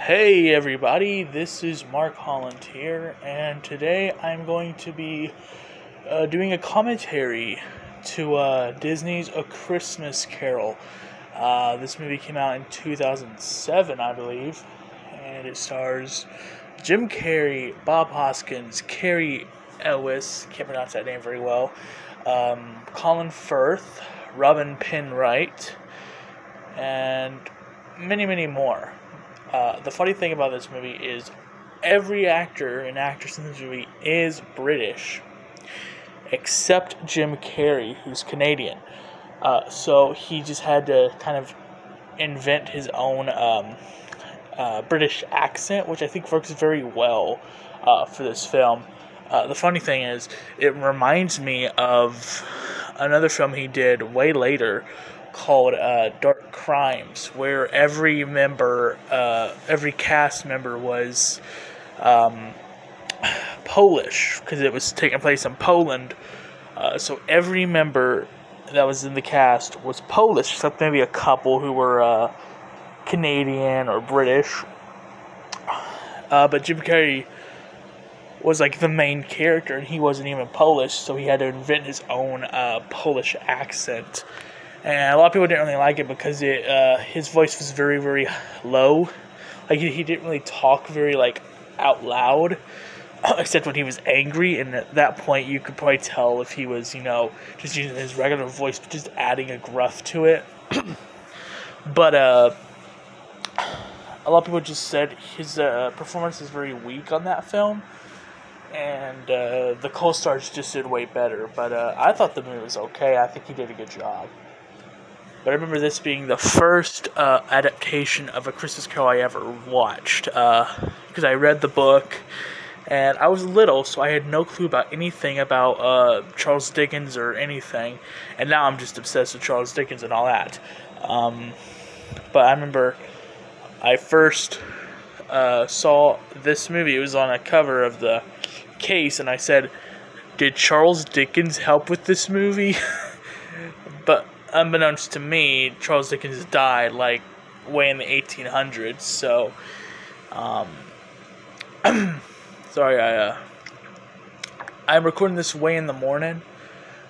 Hey everybody, this is Mark Holland here, and today I'm going to be uh, doing a commentary to uh, Disney's A Christmas Carol. Uh, this movie came out in 2007, I believe, and it stars Jim Carrey, Bob Hoskins, Cary Elwes, can't pronounce that name very well, um, Colin Firth, Robin Penn-Wright, and many, many more. Uh, the funny thing about this movie is every actor and actress in this movie is British, except Jim Carrey, who's Canadian. Uh, so he just had to kind of invent his own um, uh, British accent, which I think works very well uh, for this film. Uh, the funny thing is, it reminds me of another film he did way later called uh, Dark Crimes, where every member, uh, every cast member was um, Polish because it was taking place in Poland. Uh, so every member that was in the cast was Polish, except maybe a couple who were uh, Canadian or British. Uh, but Jim Carrey was like the main character, and he wasn't even Polish, so he had to invent his own uh, Polish accent and a lot of people didn't really like it because it uh, his voice was very very low. Like he, he didn't really talk very like out loud except when he was angry. And at that point you could probably tell if he was you know just using his regular voice but just adding a gruff to it. But uh a lot of people just said his uh, performance is very weak on that film. And uh, the co-stars just did way better. But uh, i thought the movie was okay. I think he did a good job but I remember this being the first uh, adaptation of A Christmas Carol I ever watched. Because uh, I read the book, and I was little, so I had no clue about anything about uh, Charles Dickens or anything. And now I'm just obsessed with Charles Dickens and all that. Um, but I remember I first uh, saw this movie. It was on a cover of the case, and I said, Did Charles Dickens help with this movie? but unbeknownst to me, Charles Dickens died like way in the 1800s. So, um, sorry, I uh, I'm recording this way in the morning.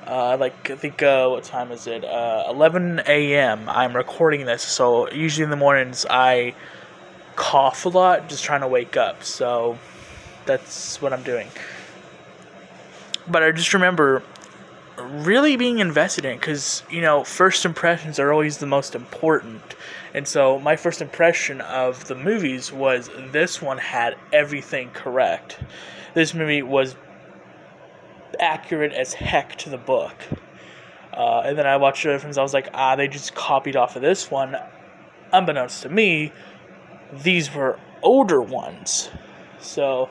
Uh, like I think uh, what time is it? Uh, 11 a.m. I'm recording this, so usually in the mornings I cough a lot, just trying to wake up. So that's what I'm doing. But I just remember really being invested in because you know first impressions are always the most important. And so my first impression of the movies was this one had everything correct. This movie was accurate as heck to the book. Uh, and then i watched other films i was like ah they just copied off of this one. Unbeknownst to me these were older ones. So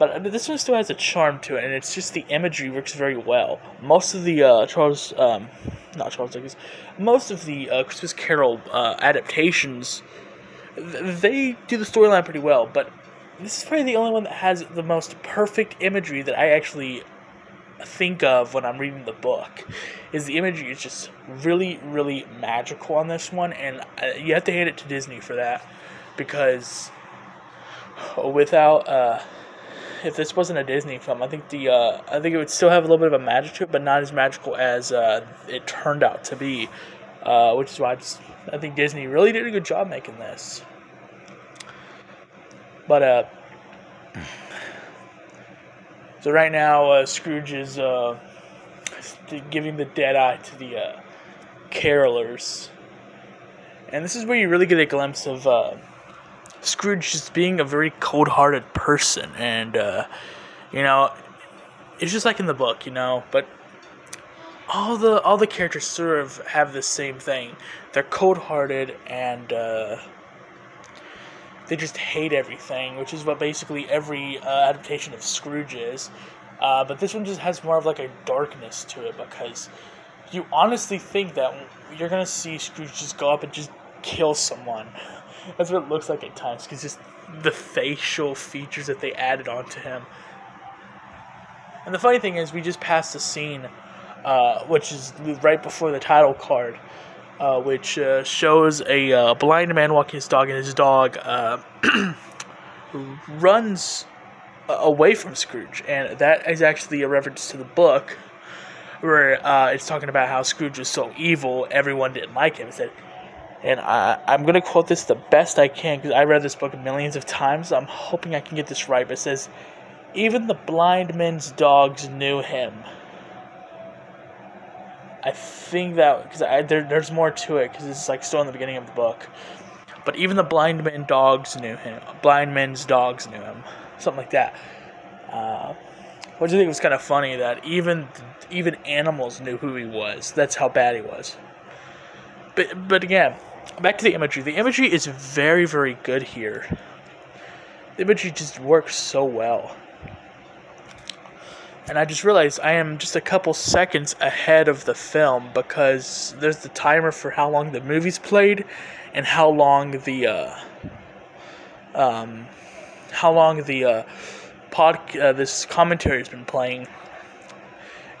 but this one still has a charm to it, and it's just the imagery works very well. Most of the uh, Charles, um, not Charles Dickens, most of the uh, Christmas Carol uh, adaptations, they do the storyline pretty well. But this is probably the only one that has the most perfect imagery that I actually think of when I'm reading the book. Is the imagery is just really, really magical on this one, and uh, you have to hand it to Disney for that because without uh, if this wasn't a Disney film, I think the uh, I think it would still have a little bit of a magic to it, but not as magical as uh, it turned out to be. Uh, which is why I, just, I think Disney really did a good job making this. But uh, so right now uh, Scrooge is uh, giving the dead eye to the carolers, and this is where you really get a glimpse of. Scrooge just being a very cold-hearted person, and uh, you know, it's just like in the book, you know. But all the all the characters sort of have the same thing. They're cold-hearted and uh, they just hate everything, which is what basically every uh, adaptation of Scrooge is. Uh, but this one just has more of like a darkness to it because you honestly think that you're gonna see Scrooge just go up and just kill someone. That's what it looks like at times, because just the facial features that they added onto him. And the funny thing is, we just passed a scene, uh, which is right before the title card, uh, which uh, shows a uh, blind man walking his dog, and his dog uh, runs away from Scrooge, and that is actually a reference to the book where uh, it's talking about how Scrooge was so evil, everyone didn't like him. It said, and I, I'm going to quote this the best I can because I read this book millions of times. I'm hoping I can get this right, but it says, even the blind men's dogs knew him. I think that because there, there's more to it because it's like still in the beginning of the book. But even the blind men dogs knew him. Blind men's dogs knew him, something like that. Uh, do you think was kind of funny that even even animals knew who he was. That's how bad he was. But but again, back to the imagery. The imagery is very very good here. The imagery just works so well. And I just realized I am just a couple seconds ahead of the film because there's the timer for how long the movie's played and how long the uh, um, how long the uh, pod uh, this commentary has been playing,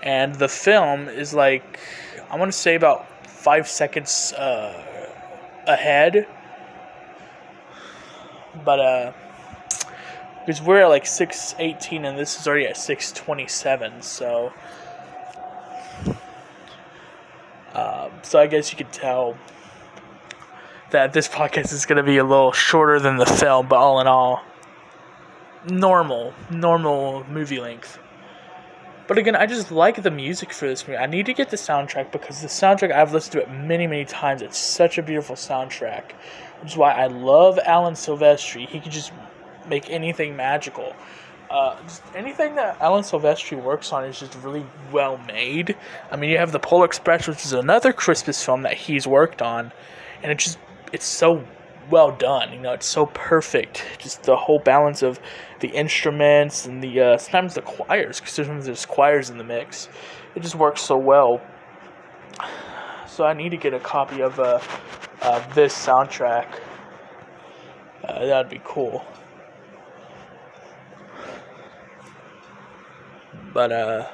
and the film is like I want to say about five seconds uh, ahead, but uh, because we're at like six eighteen and this is already at six twenty seven, so. Um, so I guess you could tell that this podcast is going to be a little shorter than the film, but all in all, normal, normal movie length. But again, I just like the music for this movie. I need to get the soundtrack because the soundtrack I've listened to it many, many times. It's such a beautiful soundtrack, which is why I love Alan Silvestri. He can just make anything magical. Uh, anything that Alan Silvestri works on is just really well made. I mean, you have the Polar Express, which is another Christmas film that he's worked on, and it just it's so well done. You know, it's so perfect. Just the whole balance of the instruments and the uh, sometimes the choirs, because sometimes there's choirs in the mix. It just works so well. So I need to get a copy of uh, uh this soundtrack. Uh, that'd be cool. But uh,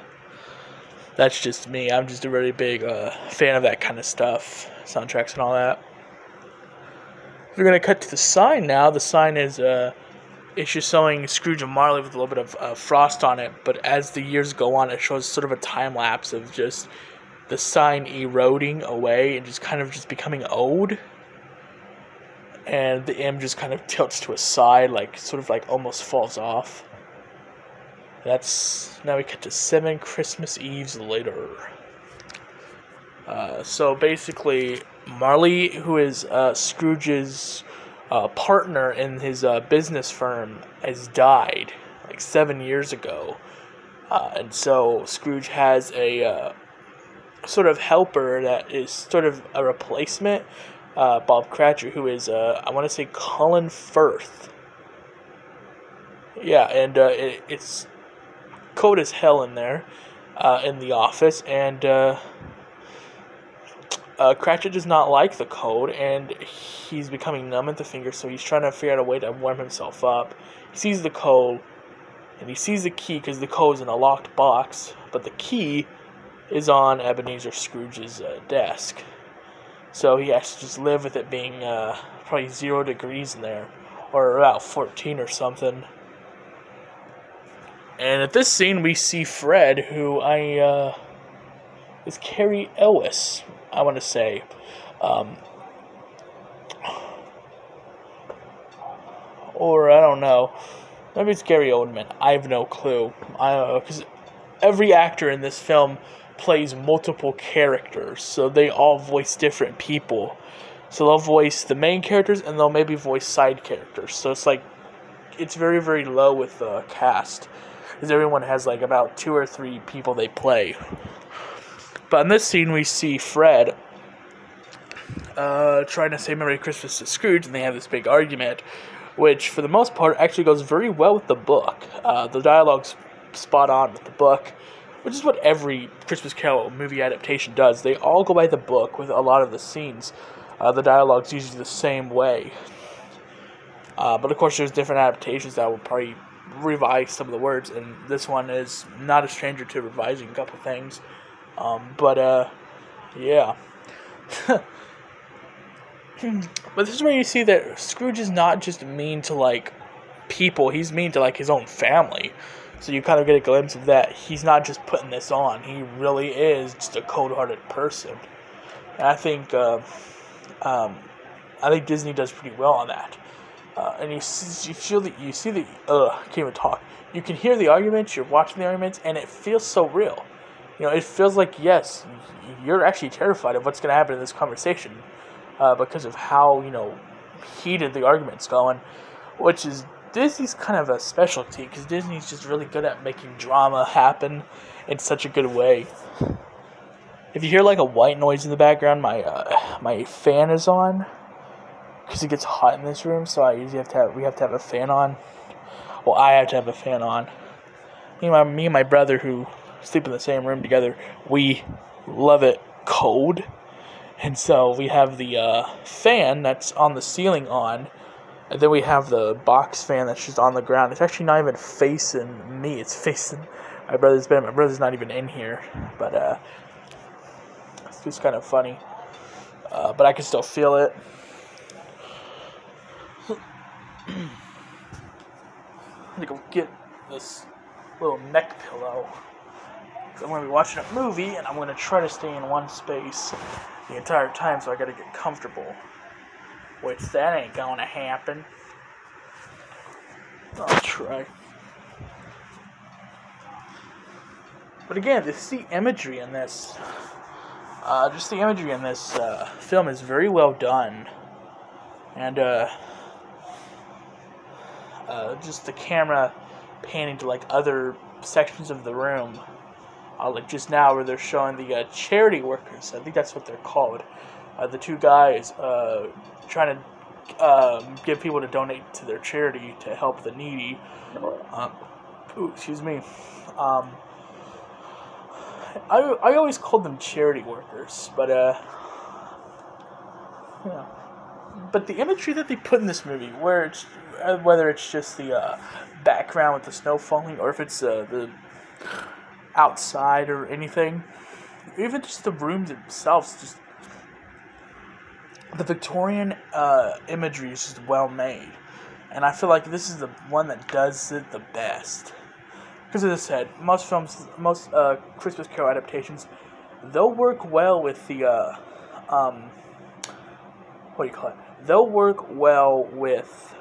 that's just me. I'm just a really big uh, fan of that kind of stuff, soundtracks and all that. We're gonna cut to the sign now. The sign is uh, it's just showing Scrooge and Marley with a little bit of uh, frost on it. But as the years go on, it shows sort of a time lapse of just the sign eroding away and just kind of just becoming old. And the M just kind of tilts to a side, like sort of like almost falls off. That's now we cut to seven Christmas Eves later. Uh, so basically, Marley, who is uh, Scrooge's uh, partner in his uh, business firm, has died like seven years ago. Uh, and so Scrooge has a uh, sort of helper that is sort of a replacement, Bob Cratchit, who is, I want to say, Colin Firth. Yeah, and it, it's cold as hell in there in the office, and uh, Cratchit does not like the cold, and he's becoming numb at the fingers, so he's trying to figure out a way to warm himself up. He sees the code, and he sees the key because the code is in a locked box, but the key is on Ebenezer Scrooge's uh, desk. So he has to just live with it being uh, probably zero degrees in there, or about 14 or something. And at this scene, we see Fred, who I uh, is Cary Elwes, I want to say. Um, or I don't know. Maybe it's Gary Oldman. I have no clue. I because every actor in this film plays multiple characters, so they all voice different people. So they'll voice the main characters and they'll maybe voice side characters. So it's like it's very very low with the cast, because everyone has like about two or three people they play. But in this scene, we see Fred uh, trying to say Merry Christmas to Scrooge, and they have this big argument, which, for the most part, actually goes very well with the book. Uh, the dialogue's spot on with the book, which is what every Christmas Carol movie adaptation does. They all go by the book with a lot of the scenes. Uh, the dialogue's usually the same way. Uh, but of course, there's different adaptations that will probably revise some of the words, and this one is not a stranger to revising a couple things. Um, but uh, yeah. but this is where you see that Scrooge is not just mean to like people; he's mean to like his own family. So you kind of get a glimpse of that. He's not just putting this on; he really is just a cold-hearted person. And I think, uh, um, I think Disney does pretty well on that. Uh, and you you feel that you see the I can't even talk. You can hear the arguments. You're watching the arguments, and it feels so real. You know, it feels like yes, you're actually terrified of what's going to happen in this conversation uh, because of how you know heated the argument's going, which is Disney's kind of a specialty because Disney's just really good at making drama happen in such a good way. If you hear like a white noise in the background, my uh, my fan is on because it gets hot in this room, so I usually have to have we have to have a fan on. Well, I have to have a fan on. Me and my me and my brother who sleep in the same room together, we love it cold, and so we have the uh, fan that's on the ceiling on, and then we have the box fan that's just on the ground. It's actually not even facing me; it's facing my brother's bed. My brother's not even in here, but uh, it's just kind of funny. Uh, but I can still feel it. I'm gonna go get this little neck pillow. I'm gonna be watching a movie and I'm gonna try to stay in one space the entire time, so I gotta get comfortable. Which that ain't gonna happen. I'll try. But again, the imagery in this. Uh, just the imagery in this uh, film is very well done, and uh, uh, just the camera panning to like other sections of the room. Uh, like just now, where they're showing the uh, charity workers. I think that's what they're called. Uh, the two guys uh, trying to um, get people to donate to their charity to help the needy. Um, ooh, excuse me. Um, I, I always called them charity workers, but uh, yeah. But the imagery that they put in this movie, where it's uh, whether it's just the uh, background with the snow falling, or if it's the outside or anything, even just the rooms themselves, just the Victorian uh, imagery is just well made, and I feel like this is the one that does it the best. Because as I said, most films, most uh, Christmas Carol adaptations, they'll work well with the uh, um, what do you call it? They'll work well with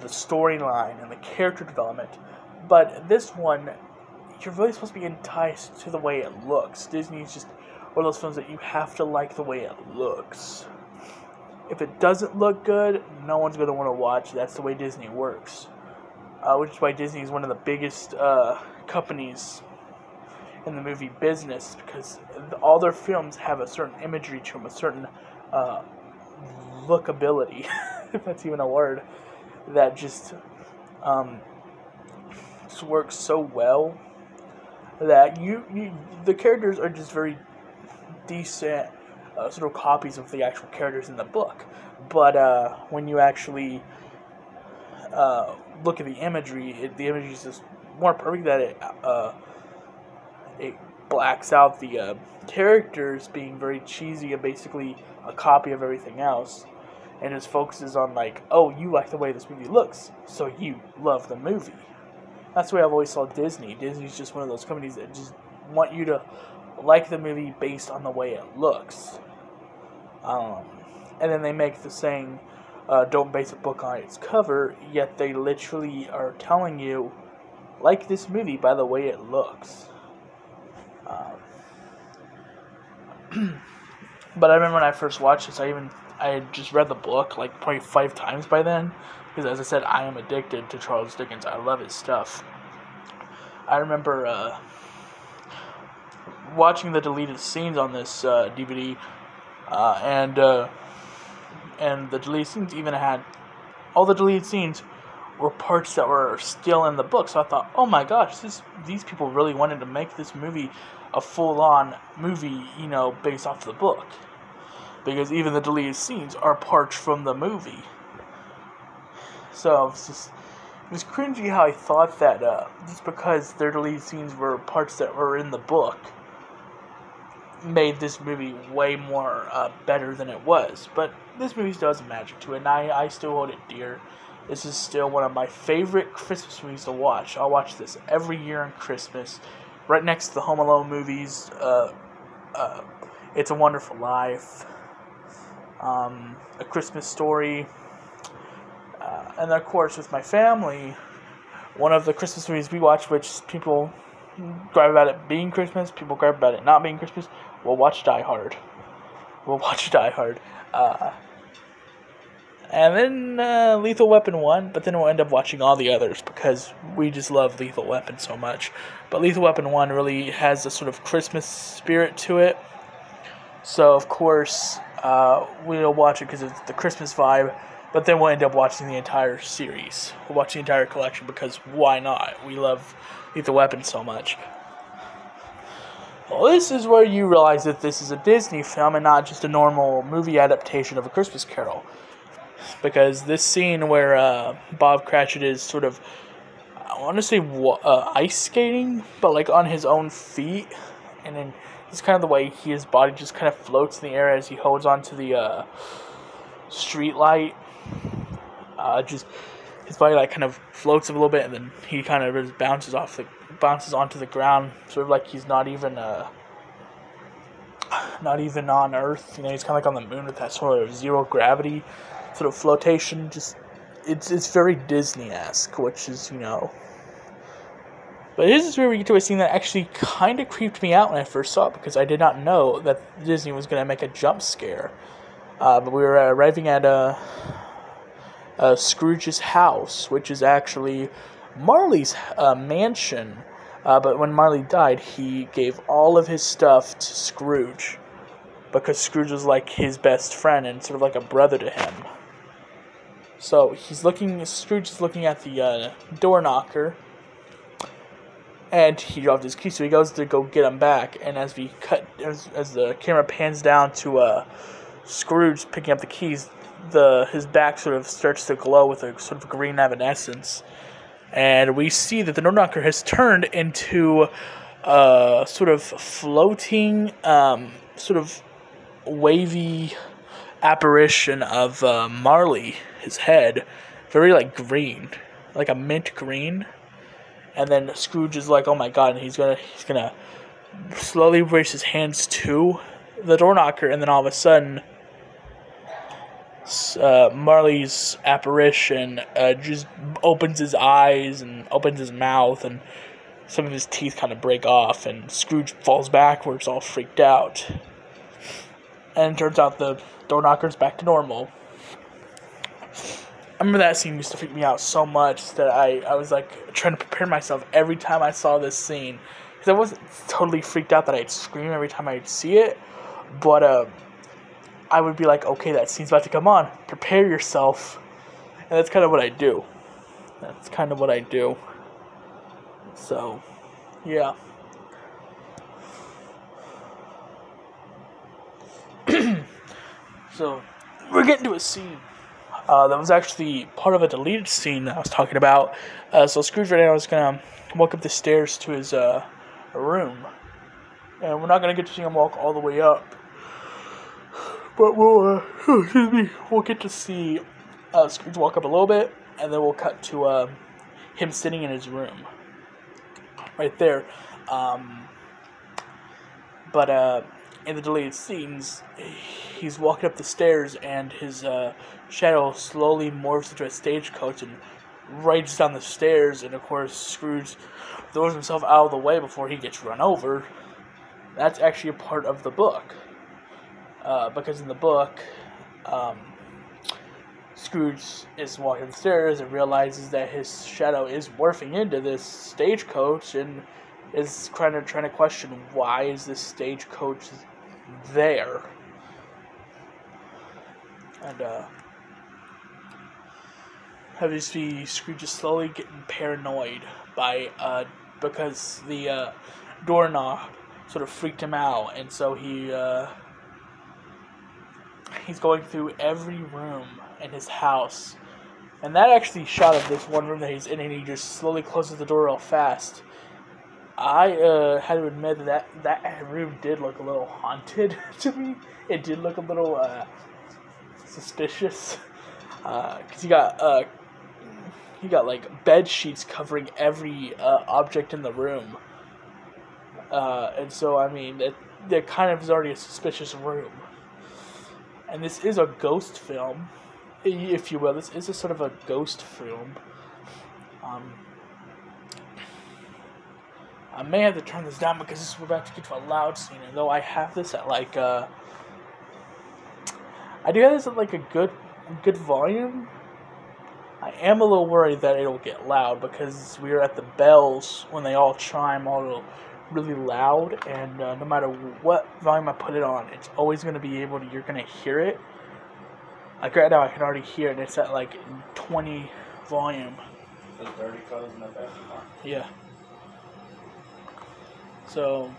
the storyline and the character development. But this one, you're really supposed to be enticed to the way it looks. Disney's just one of those films that you have to like the way it looks. If it doesn't look good, no one's going to want to watch. That's the way Disney works. Uh, which is why Disney is one of the biggest uh, companies in the movie business because all their films have a certain imagery to them, a certain uh, lookability, if that's even a word that just um, just works so well that you, you the characters are just very decent uh, sort of copies of the actual characters in the book. But uh, when you actually uh, look at the imagery, it, the imagery is just more perfect that it uh, it blacks out the uh, characters being very cheesy and basically a copy of everything else and just focuses on like, oh, you like the way this movie looks, so you love the movie. That's the way I've always saw Disney. Disney's just one of those companies that just want you to like the movie based on the way it looks. Um, and then they make the saying, uh, "Don't base a book on its cover." Yet they literally are telling you, like this movie by the way it looks. Um, but I remember when I first watched this, I even I had just read the book like probably five times by then. Because as I said, I am addicted to Charles Dickens. I love his stuff. I remember uh, watching the deleted scenes on this uh, DVD, uh, and uh, and the deleted scenes even had all the deleted scenes were parts that were still in the book. So I thought, oh my gosh, this these people really wanted to make this movie a full on movie, you know, based off the book because even the deleted scenes are parts from the movie. So it was just it was cringy how I thought that uh, just because their deleted scenes were parts that were in the book, made this movie way more uh, better than it was. But this movie still has magic to it, and I, I still hold it dear. This is still one of my favorite Christmas movies to watch. I'll watch this every year on Christmas, right next to the Home Alone movies. Uh, uh, it's a Wonderful Life, um, A Christmas Story, and of course with my family. One of the Christmas movies we watch, which people gripe about it being Christmas, people gripe about it not being Christmas. We'll watch Die Hard. We'll watch Die Hard. Uh, and then uh, Lethal Weapon 1, but then we'll end up watching all the others because we just love Lethal Weapon so much. But Lethal Weapon 1 really has a sort of Christmas spirit to it. So, of course, uh, we'll watch it because it's the Christmas vibe, but then we'll end up watching the entire series. We'll watch the entire collection because why not? We love Lethal Weapon so much. Well, this is where you realize that this is a Disney film and not just a normal movie adaptation of A Christmas Carol. Because this scene where uh, Bob Cratchit is sort of, I want to say uh, ice skating, but like on his own feet, and then it's kind of the way his body just kind of floats in the air as he holds onto the uh, street light. Uh, just his body like kind of floats a little bit, and then he kind of just bounces off the bounces onto the ground, sort of like he's not even uh, not even on Earth. You know, he's kind of like on the moon with that sort of zero gravity sort of flotation. Just it's it's very Disney esque, which is you know. But this is where we get to a scene that actually kind of creeped me out when I first saw it because I did not know that Disney was going to make a jump scare. Uh, but we were arriving at a, a Scrooge's house, which is actually Marley's uh, mansion. Uh, but when Marley died, he gave all of his stuff to Scrooge because Scrooge was like his best friend and sort of like a brother to him. So he's looking. Scrooge is looking at the uh, door knocker, and he dropped his key. So he goes to go get him back. And as we cut, as, as the camera pans down to uh, Scrooge picking up the keys, the his back sort of starts to glow with a sort of green evanescence and we see that the door knocker has turned into a sort of floating, um, sort of wavy apparition of uh, Marley, his head, very like green, like a mint green. And then Scrooge is like, "Oh my god!" And he's gonna he's gonna slowly raise his hands to the door knocker, and then all of a sudden uh, Marley's apparition uh, just opens his eyes and opens his mouth, and some of his teeth kind of break off, and Scrooge falls backwards, all freaked out. And turns out the door knocker's back to normal. I remember that scene used to freak me out so much that I, I was like trying to prepare myself every time I saw this scene. Because I wasn't totally freaked out that I'd scream every time I'd see it, but uh, I would be like, okay, that scene's about to come on. Prepare yourself. And that's kind of what I do. That's kind of what I do. So, yeah. so, we're getting to a scene. Uh, that was actually part of a deleted scene that I was talking about. Uh, so Scrooge right now is gonna walk up the stairs to his uh, room, and we're not gonna get to see him walk all the way up but we'll, uh, excuse me, we'll get to see uh, Scrooge walk up a little bit, and then we'll cut to uh, him sitting in his room. Right there. Um, but uh, in the deleted scenes, he's walking up the stairs, and his uh, shadow slowly morphs into a stagecoach and rides down the stairs. And of course, Scrooge throws himself out of the way before he gets run over. That's actually a part of the book uh, because in the book, um, Scrooge is walking stairs and realizes that his shadow is morphing into this stagecoach and is kind of trying to question why is this stagecoach there. And uh, obviously Scrooge is slowly getting paranoid by uh, because the uh, doorknob sort of freaked him out, and so he uh, he's going through every room in his house. And that actually shot of this one room that he's in, and he just slowly closes the door real fast. I uh, had to admit that that room did look a little haunted to me. It did look a little uh, suspicious because uh, you got uh, you got like bed sheets covering every uh, object in the room, uh, and so I mean it, it kind of is already a suspicious room. And this is a ghost film, if you will. This is a sort of a ghost film. Um, I may have to turn this down because this, we're about to get to a loud scene. And though I have this at like uh, I do have this at like a good good volume. I am a little worried that it'll get loud because we are at the bells when they all chime all really loud, and uh, no matter what volume I put it on, it's always going to be able to. You're going to hear it. Like right now, I can already hear it. It's at like 20 volume. The 30 codes in the. Yeah. So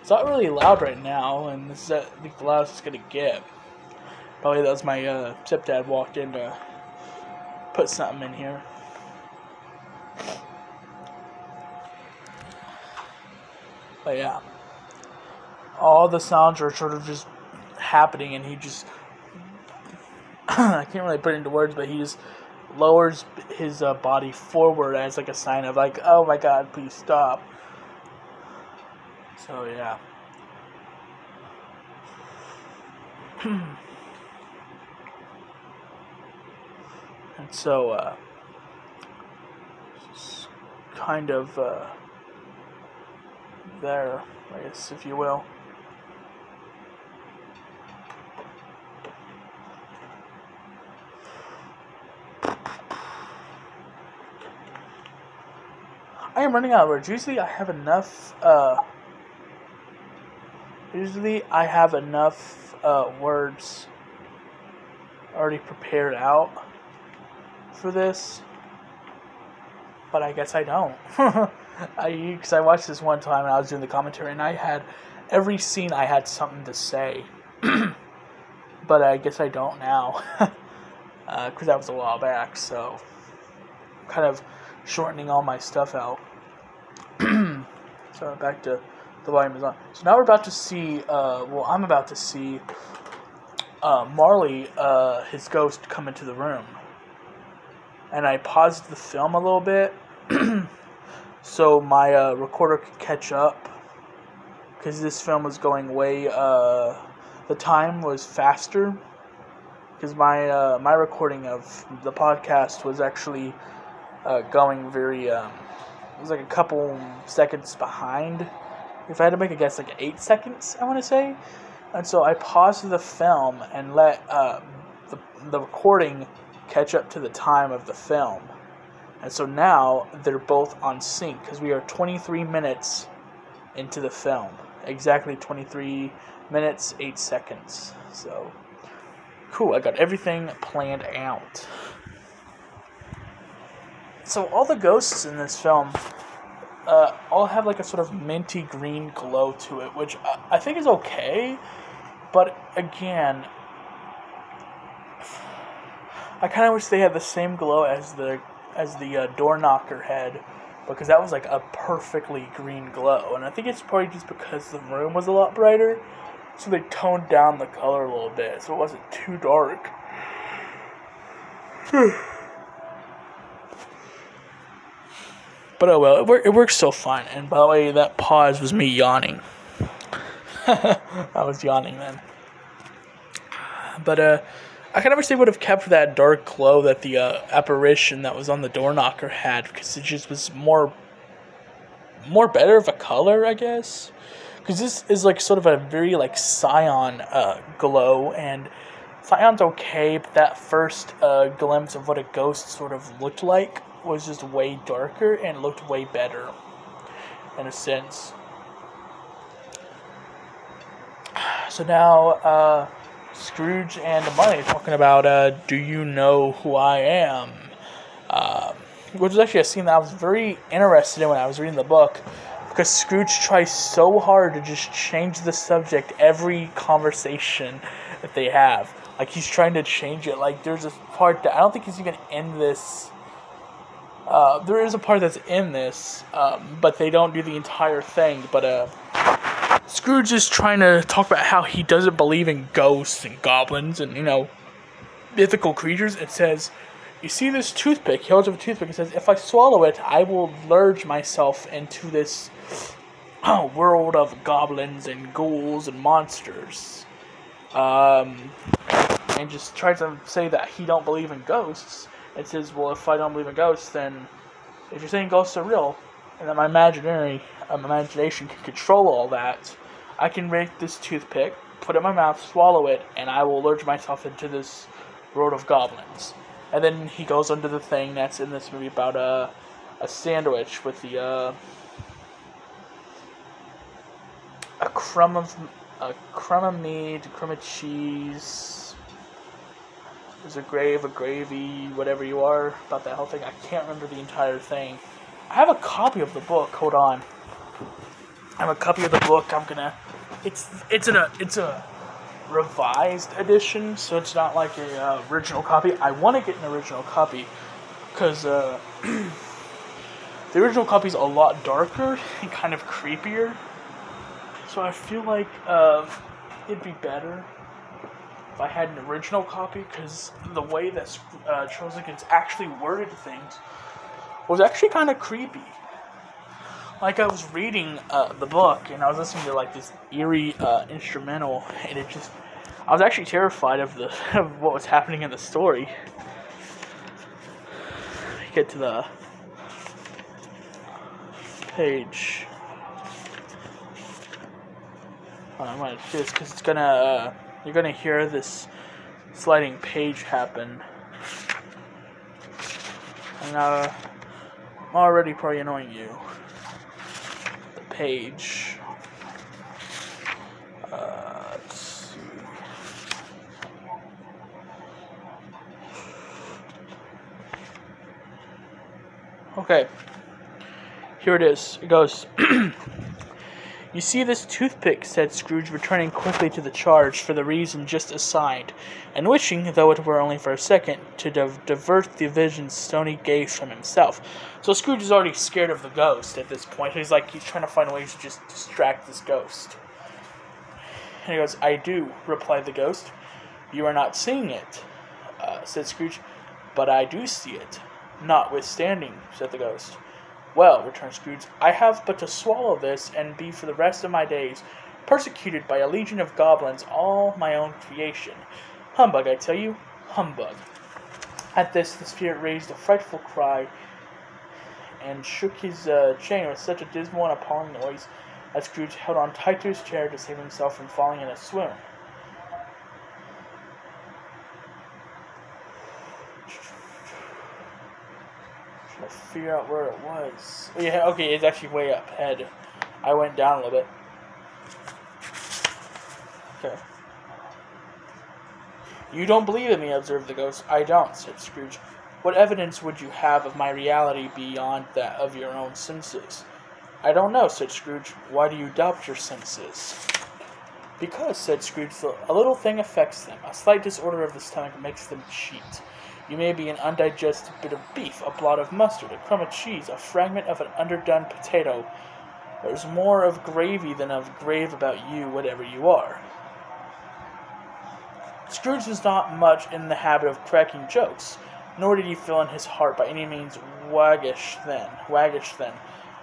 it's not really loud right now, and this is I think the loudest it's gonna get. Probably that was my uh, stepdad walked in to put something in here. But yeah, all the sounds are sort of just happening, and he just I can't really put it into words, but he just lowers his uh, body forward as like a sign of like, oh my god, please stop. So yeah. and so uh, kind of uh, there, I guess, if you will. I am running out of words. Usually I have enough uh, Usually, I have enough uh, words already prepared out for this, but I guess I don't. I because I watched this one time and I was doing the commentary and I had every scene I had something to say, but I guess I don't now because uh, that was a while back. So, kind of shortening all my stuff out. so back to the volume is on. So now we're about to see, uh, well, I'm about to see uh, Marley, uh, his ghost, come into the room. And I paused the film a little bit so my uh, recorder could catch up. Because this film was going way, uh, the time was faster. Because my, uh, my recording of the podcast was actually going very, um, it was like a couple seconds behind if I had to make a guess, like eight seconds, I want to say. And so I paused the film and let uh, the, the recording catch up to the time of the film. And so now they're both on sync because we are 23 minutes into the film. Exactly 23 minutes, 8 seconds. So, cool. I got everything planned out. So, all the ghosts in this film uh, all have like a sort of minty green glow to it, which I, I think is okay. But again, I kind of wish they had the same glow as the as the uh, door knocker head because that was like a perfectly green glow, and I think it's probably just because the room was a lot brighter, so they toned down the color a little bit, so it wasn't too dark. But oh well, it, wor- it works so fine. And by the way, that pause was me yawning. I was yawning then. But uh, I kind of wish they would have kept that dark glow that the uh, apparition that was on the door knocker had, because it just was more, more better of a color, I guess. Because this is like sort of a very like cyan uh, glow, and cyan's okay, but that first uh, glimpse of what a ghost sort of looked like was just way darker and looked way better in a sense. So now, uh, Scrooge and the Marley talking about, uh, Do you know who I am? Uh, which was actually a scene that I was very interested in when I was reading the book because Scrooge tries so hard to just change the subject every conversation that they have. Like he's trying to change it. Like there's a part that I don't think he's even in this Uh, there is a part that's in this, um, but they don't do the entire thing. But uh, Scrooge is trying to talk about how he doesn't believe in ghosts and goblins and you know mythical creatures. It says, "You see this toothpick?" He holds up a toothpick and says, "If I swallow it, I will lurge myself into this oh, world of goblins and ghouls and monsters." Um, and just tries to say that he don't believe in ghosts. It says, "Well, if I don't believe in ghosts, then if you're saying ghosts are real, and that my imaginary um, imagination can control all that, I can make this toothpick, put it in my mouth, swallow it, and I will lurch myself into this world of goblins." And then he goes under the thing that's in this movie about a a sandwich with the uh, a crumb of a crumb of meat, a crumb of cheese. There's a grave, a gravy, whatever you are about that whole thing. I can't remember the entire thing. I have a copy of the book. Hold on. I have a copy of the book. I'm gonna. It's it's a it's a revised edition, so it's not like a uh, original copy. I want to get an original copy because uh, the original copy is a lot darker and kind of creepier. So I feel like uh, it'd be better if I had an original copy because the way that uh, Charles Dickens actually worded things was actually kind of creepy. Like I was reading uh, the book and I was listening to like this eerie uh, instrumental, and it just I was actually terrified of the of what was happening in the story. Get to the page. I'm gonna do this because it's gonna uh, you're gonna hear this sliding page happen, and uh, I'm already probably annoying you. The page. Uh, let's see. Okay. Here it is. It goes. You see this toothpick, said Scrooge, returning quickly to the charge for the reason just assigned, and wishing, though it were only for a second, to div- divert the vision's stony gaze from himself. So Scrooge is already scared of the ghost at this point. He's like, he's trying to find ways to just distract this ghost. And he goes, I do, replied the ghost. You are not seeing it, uh, said Scrooge, but I do see it. Notwithstanding, said the ghost. Well, returned Scrooge, I have but to swallow this and be for the rest of my days persecuted by a legion of goblins, all my own creation. Humbug, I tell you, humbug. At this, the spirit raised a frightful cry and shook his uh, chain with such a dismal and appalling noise that Scrooge held on tight to his chair to save himself from falling in a swoon. Figure out where it was. Yeah, okay, it's actually way up ahead. I went down a little bit. Okay. You don't believe in me, observed the ghost. I don't, said Scrooge. What evidence would you have of my reality beyond that of your own senses? I don't know, said Scrooge. Why do you doubt your senses? Because, said Scrooge, a little thing affects them. A slight disorder of the stomach makes them cheat. You may be an undigested bit of beef, a blot of mustard, a crumb of cheese, a fragment of an underdone potato. There's more of gravy than of grave about you, whatever you are. Scrooge was not much in the habit of cracking jokes, nor did he feel in his heart by any means waggish then. Waggish then.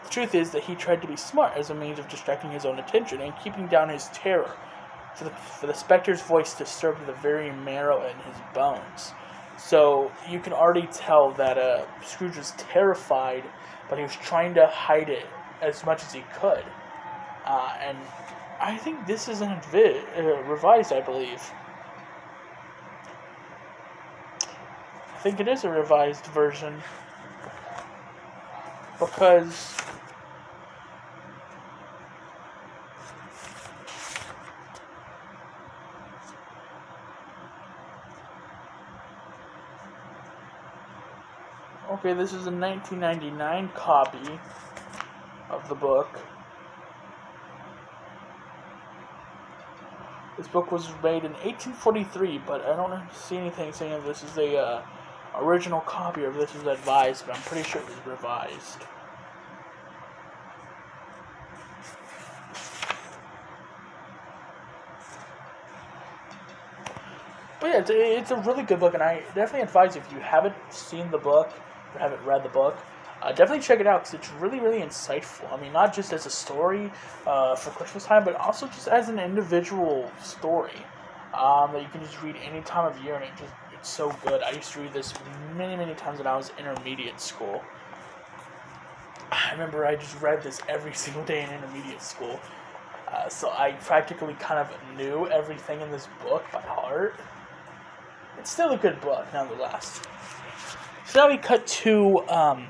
The truth is that he tried to be smart as a means of distracting his own attention and keeping down his terror, for the, for the spectre's voice disturbed the very marrow in his bones. So you can already tell that uh, Scrooge was terrified, but he was trying to hide it as much as he could. Uh, and I think this is vi- uh, revised, I believe. I think it is a revised version because Okay, this is a 1999 copy of the book. This book was made in 1843, but I don't see anything saying this is a uh, original copy or this was advised, but I'm pretty sure it was revised. But yeah, it's a, it's a really good book, and I definitely advise if you haven't seen the book haven't read the book, uh, definitely check it out because it's really, really insightful. I mean, not just as a story uh, for Christmas time, but also just as an individual story um, that you can just read any time of year, and it just it's so good. I used to read this many, many times when I was intermediate school. I remember I just read this every single day in intermediate school. Uh, so I practically kind of knew everything in this book by heart. It's still a good book, nonetheless. So now we cut to um,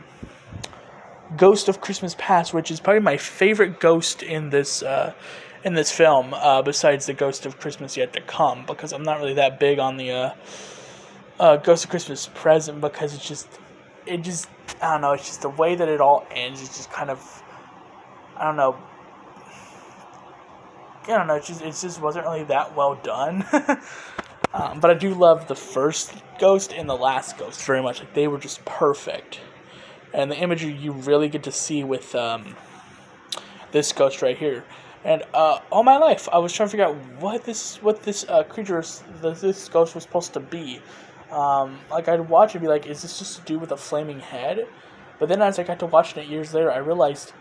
Ghost of Christmas Past, which is probably my favorite ghost in this uh, in this film, uh, besides the Ghost of Christmas Yet to Come, because I'm not really that big on the uh, uh, Ghost of Christmas Present because it's just it just I don't know. It's just the way that it all ends. It's just kind of I don't know. I don't know. It just it just wasn't really that well done. Um, but I do love the first Ghost and the last Ghost very much. Like they were just perfect, and the imagery you really get to see with um, this Ghost right here. And uh, all my life, I was trying to figure out what this what this uh, creature, this Ghost was supposed to be. Um, like I'd watch and be like, is this just to do with a flaming head? But then as I got to watching it years later, I realized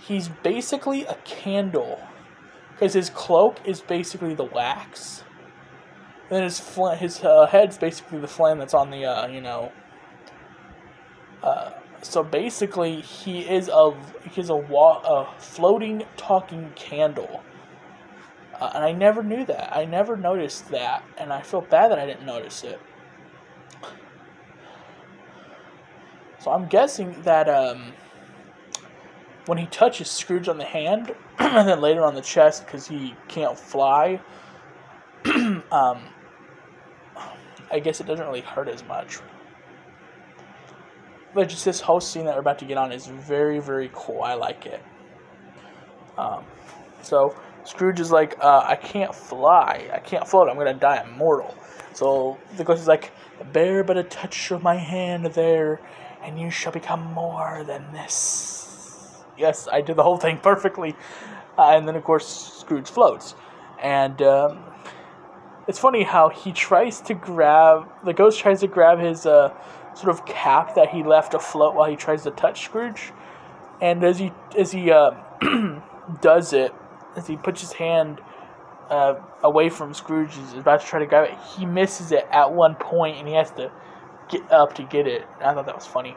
he's basically a candle because his cloak is basically the wax then his fl- his uh, head's basically the flame that's on the uh, you know. Uh, so basically, he is a he's a, wa- a floating talking candle. Uh, and I never knew that. I never noticed that, and I feel bad that I didn't notice it. So I'm guessing that um, when he touches Scrooge on the hand, and then later on the chest because he can't fly, um, I guess it doesn't really hurt as much. But just this whole scene that we're about to get on is very, very cool. I like it. Um, so Scrooge is like, uh, I can't fly. I can't float. I'm gonna die immortal. So the ghost is like, bear but a touch of my hand there, and you shall become more than this. Yes, I did the whole thing perfectly. Uh, and then of course Scrooge floats, and um, it's funny how he tries to grab the ghost tries to grab his uh, sort of cap that he left afloat while he tries to touch Scrooge, and as he as he uh, does it, as he puts his hand uh, away from Scrooge, is about to try to grab it, he misses it at one point, and he has to get up to get it. I thought that was funny.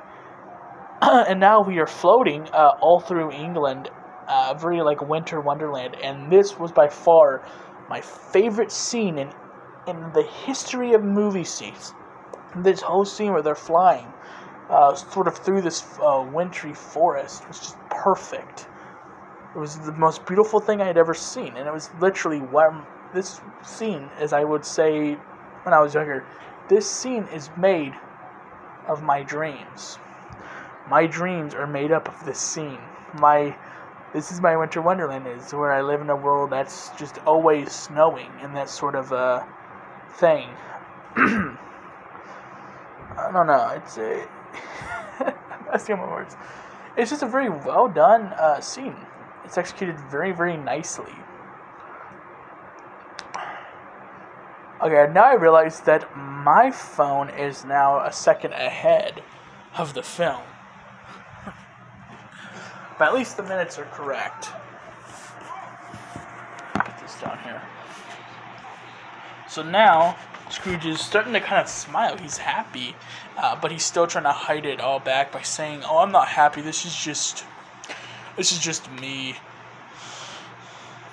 and now we are floating uh, all through England, uh, very like winter wonderland, and this was by far my favorite scene in in the history of movie scenes. This whole scene where they're flying, uh, sort of through this uh, wintry forest, was just perfect. It was the most beautiful thing I had ever seen, and it was literally this scene, as I would say when I was younger, this scene is made of my dreams. My dreams are made up of this scene. My this is my winter wonderland is where I live in a world that's just always snowing and that sort of uh, thing. I don't know. It's a that's my words. It's just a very well done uh, scene. It's executed very very nicely. Okay, now I realize that my phone is now a second ahead of the film. But at least the minutes are correct. Get this down here. So now Scrooge is starting to kind of smile. He's happy, uh, but he's still trying to hide it all back by saying, "Oh, I'm not happy. This is just, this is just me."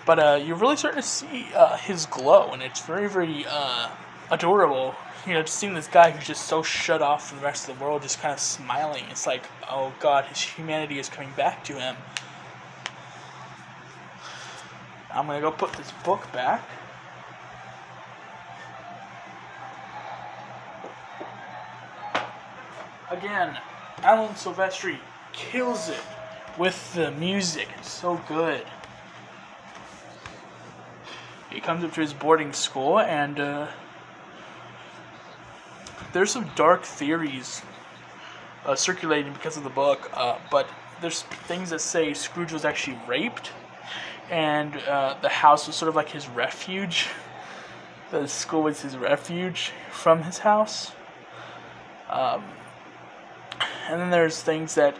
But uh, you're really starting to see uh, his glow, and it's very, very uh, adorable. You know, just seeing this guy who's just so shut off from the rest of the world, just kind of smiling. It's like, oh God, his humanity is coming back to him. I'm gonna go put this book back. again, Alan Silvestri kills it with the music. It's so good. He comes up to his boarding school and uh, there's some dark theories uh, circulating because of the book, uh, but there's things that say Scrooge was actually raped, and uh, the house was sort of like his refuge. The school was his refuge from his house. Um, and then there's things that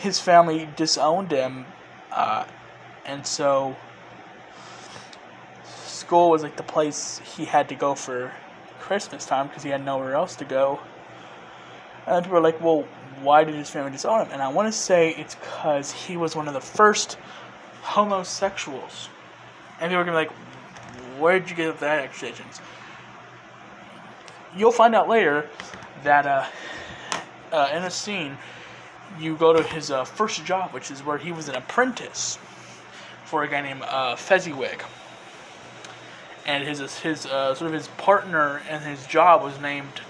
his family disowned him, uh, and so school was like the place he had to go for Christmas time because he had nowhere else to go. And people are like, well, why did his family disown him? And I want to say it's because he was one of the first homosexuals. And people are going to be like, where'd you get that accusations? You'll find out later that uh, uh, in a scene, you go to his uh, first job, which is where he was an apprentice for a guy named uh, Fezziwig. And his his uh, sort of his partner and his job was named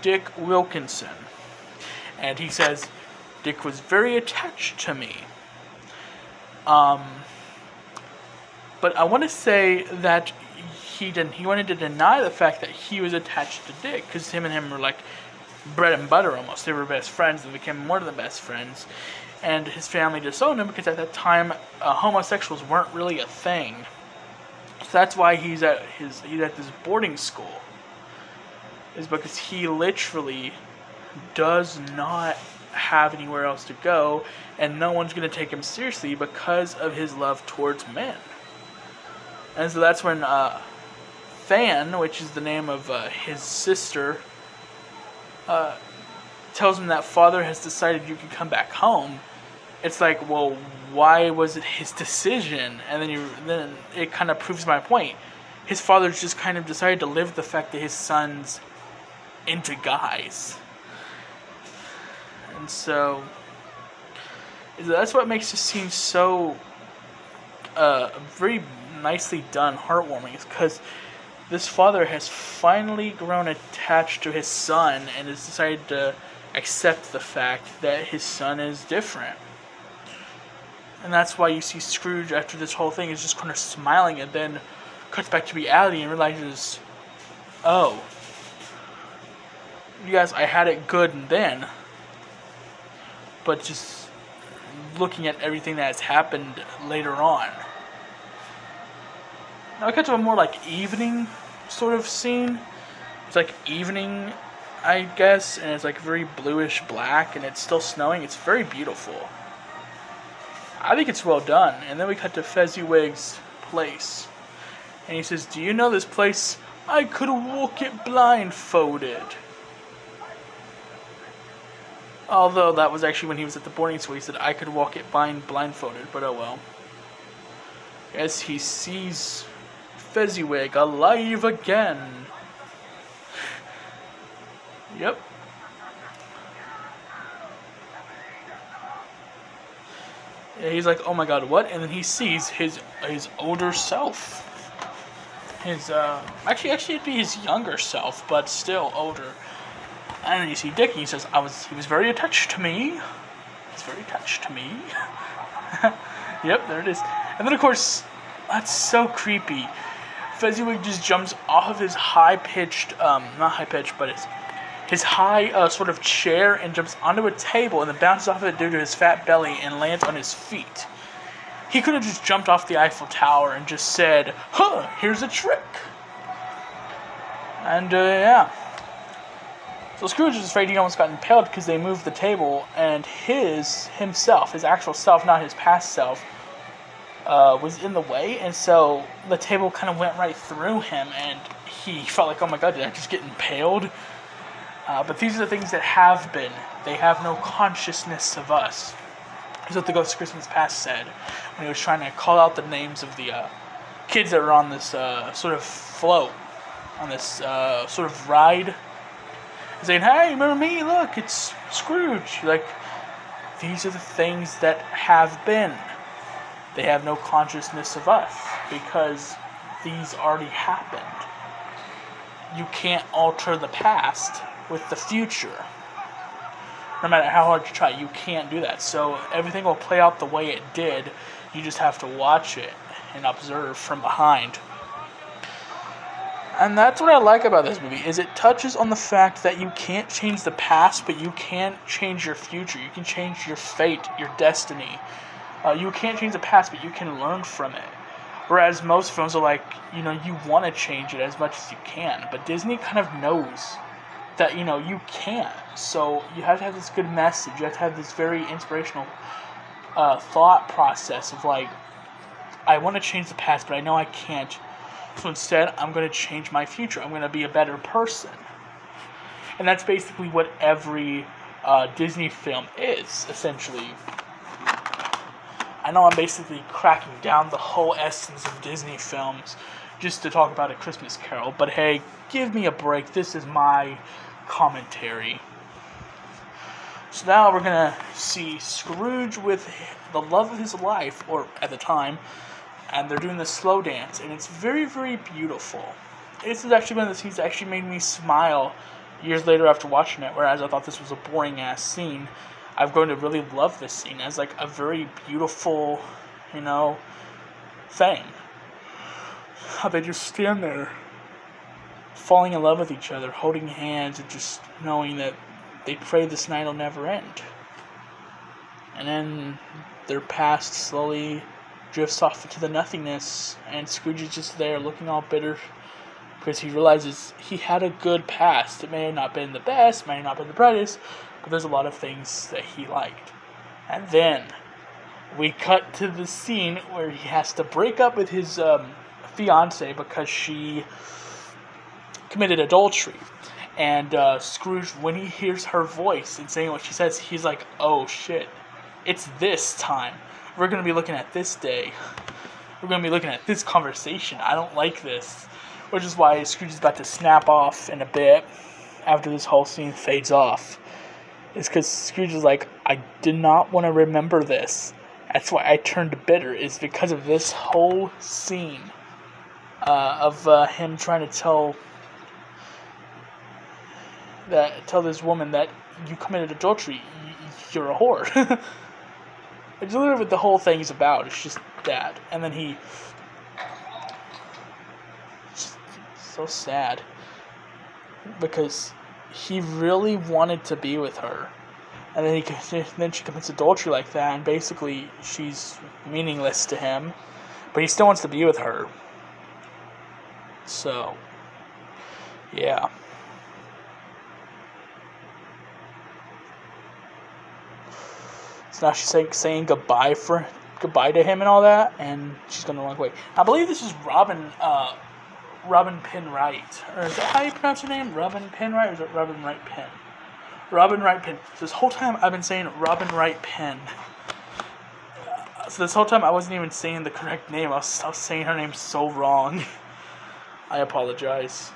Dick Wilkinson. And he says, Dick was very attached to me. Um, but I want to say that he didn't. He wanted to deny the fact that he was attached to Dick because him and him were like bread and butter almost. They were best friends and became more than best friends. And his family disowned him because at that time uh, homosexuals weren't really a thing. So that's why he's at his he's at this boarding school. Is because he literally does not have anywhere else to go, and no one's going to take him seriously because of his love towards men. And so that's when uh, Fan, which is the name of uh, his sister, uh, tells him that father has decided you can come back home. It's like, well, why was it his decision? And then you then it kind of proves my point. His father's just kind of decided to live the fact that his son's into guys. And so that's what makes this scene so uh, very nicely done, heartwarming, is because this father has finally grown attached to his son and has decided to accept the fact that his son is different. And that's why you see Scrooge after this whole thing is just kind of smiling and then cuts back to reality and realizes, oh, you guys, I had it good and then, but just looking at everything that has happened later on. Now I cut to a more like evening sort of scene. It's like evening, I guess, and it's like very bluish black, and it's still snowing. It's very beautiful. I think it's well done. And then we cut to Fezziwig's place, and he says, "Do you know this place? I could walk it blindfolded." Although that was actually when he was at the boarding school, he said, I could walk it blind blindfolded, but oh well. As he sees Fezziwig alive again. Yep. Yeah, he's like, oh my god, what? And then he sees his his older self. His uh, actually, actually, it'd be his younger self, but still older. And then you see Dick, and he says, "I was, he was very attached to me. He's very attached to me." yep, there it is. And then of course, that's so creepy. Fezziwig just jumps off of his high-pitched, um, not high-pitched, but his his high uh, sort of chair and jumps onto a table and then bounces off of it due to his fat belly and lands on his feet. He could have just jumped off the Eiffel Tower and just said, "Huh, here's a trick." And uh, yeah. So Scrooge is afraid he almost got impaled because they moved the table, and his himself, his actual self, not his past self, uh, was in the way, and so the table kind of went right through him, and he felt like, oh my god, did I just get impaled? Uh, but these are the things that have been. They have no consciousness of us. That's what the Ghost of Christmas Past said when he was trying to call out the names of the uh, kids that were on this uh, sort of float, on this uh, sort of ride He's saying, "Hey, remember me? Look, it's Scrooge." Like these are the things that have been. They have no consciousness of us because these already happened. You can't alter the past with the future. No matter how hard you try, you can't do that. So everything will play out the way it did. You just have to watch it and observe from behind. And that's what I like about this movie is it touches on the fact that you can't change the past, but you can change your future. You can change your fate, your destiny. Uh, you can't change the past, but you can learn from it. Whereas most films are like, you know, you want to change it as much as you can, but Disney kind of knows that you know you can't. So you have to have this good message. You have to have this very inspirational uh, thought process of like, I want to change the past, but I know I can't. So instead, I'm going to change my future. I'm going to be a better person. And that's basically what every uh, Disney film is, essentially. I know I'm basically cracking down the whole essence of Disney films just to talk about A Christmas Carol, but hey, give me a break. This is my commentary. So now we're gonna see Scrooge with the love of his life, or at the time, and they're doing the slow dance, and it's very, very beautiful. This is actually one of the scenes that actually made me smile years later after watching it, whereas I thought this was a boring ass scene. I've grown to really love this scene as like a very beautiful, you know, thing. How they just stand there, falling in love with each other, holding hands, and just knowing that they pray this night will never end. And then their past slowly drifts off into the nothingness, and Scrooge is just there looking all bitter because he realizes he had a good past. It may have not been the best, may have not been the brightest, but there's a lot of things that he liked. And then we cut to the scene where he has to break up with his um, fiance because she committed adultery. And uh, Scrooge, when he hears her voice and saying what she says, he's like, oh shit, it's this time. We're going to be looking at this day. We're going to be looking at this conversation. I don't like this. Which is why Scrooge is about to snap off in a bit after this whole scene fades off. Is because Scrooge is like, I did not want to remember this. That's why I turned bitter, is because of this whole scene uh, of uh, him trying to tell that tell this woman that you committed adultery, you're a whore. it's literally what the whole thing is about. It's just that, and then he. So sad. Because he really wanted to be with her, and then he then she commits adultery like that, and basically she's meaningless to him, but he still wants to be with her. So, yeah. So now she's saying, goodbye for goodbye to him and all that, and she's gonna walk away. I believe this is Robin uh, Robin Penwright, or is that how you pronounce her name? Robin Penwright, or is it Robin Wright Penn? Robin Wright Penn. So this whole time I've been saying Robin Wright Penn. So this whole time I wasn't even saying the correct name. I was, I was saying her name so wrong. I apologize.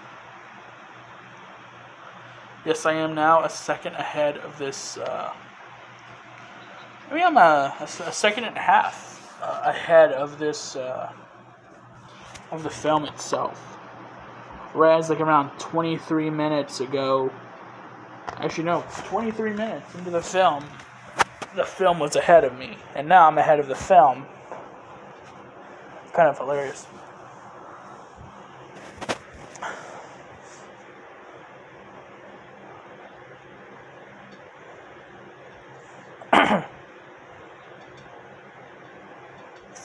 Yes, I am now a second ahead of this. Uh, maybe I'm a, a, a, second and a half uh, ahead of this uh, of the film itself. Whereas, like around 23 minutes ago, actually no, 23 minutes into the film, the film was ahead of me, and now I'm ahead of the film. Kind of hilarious.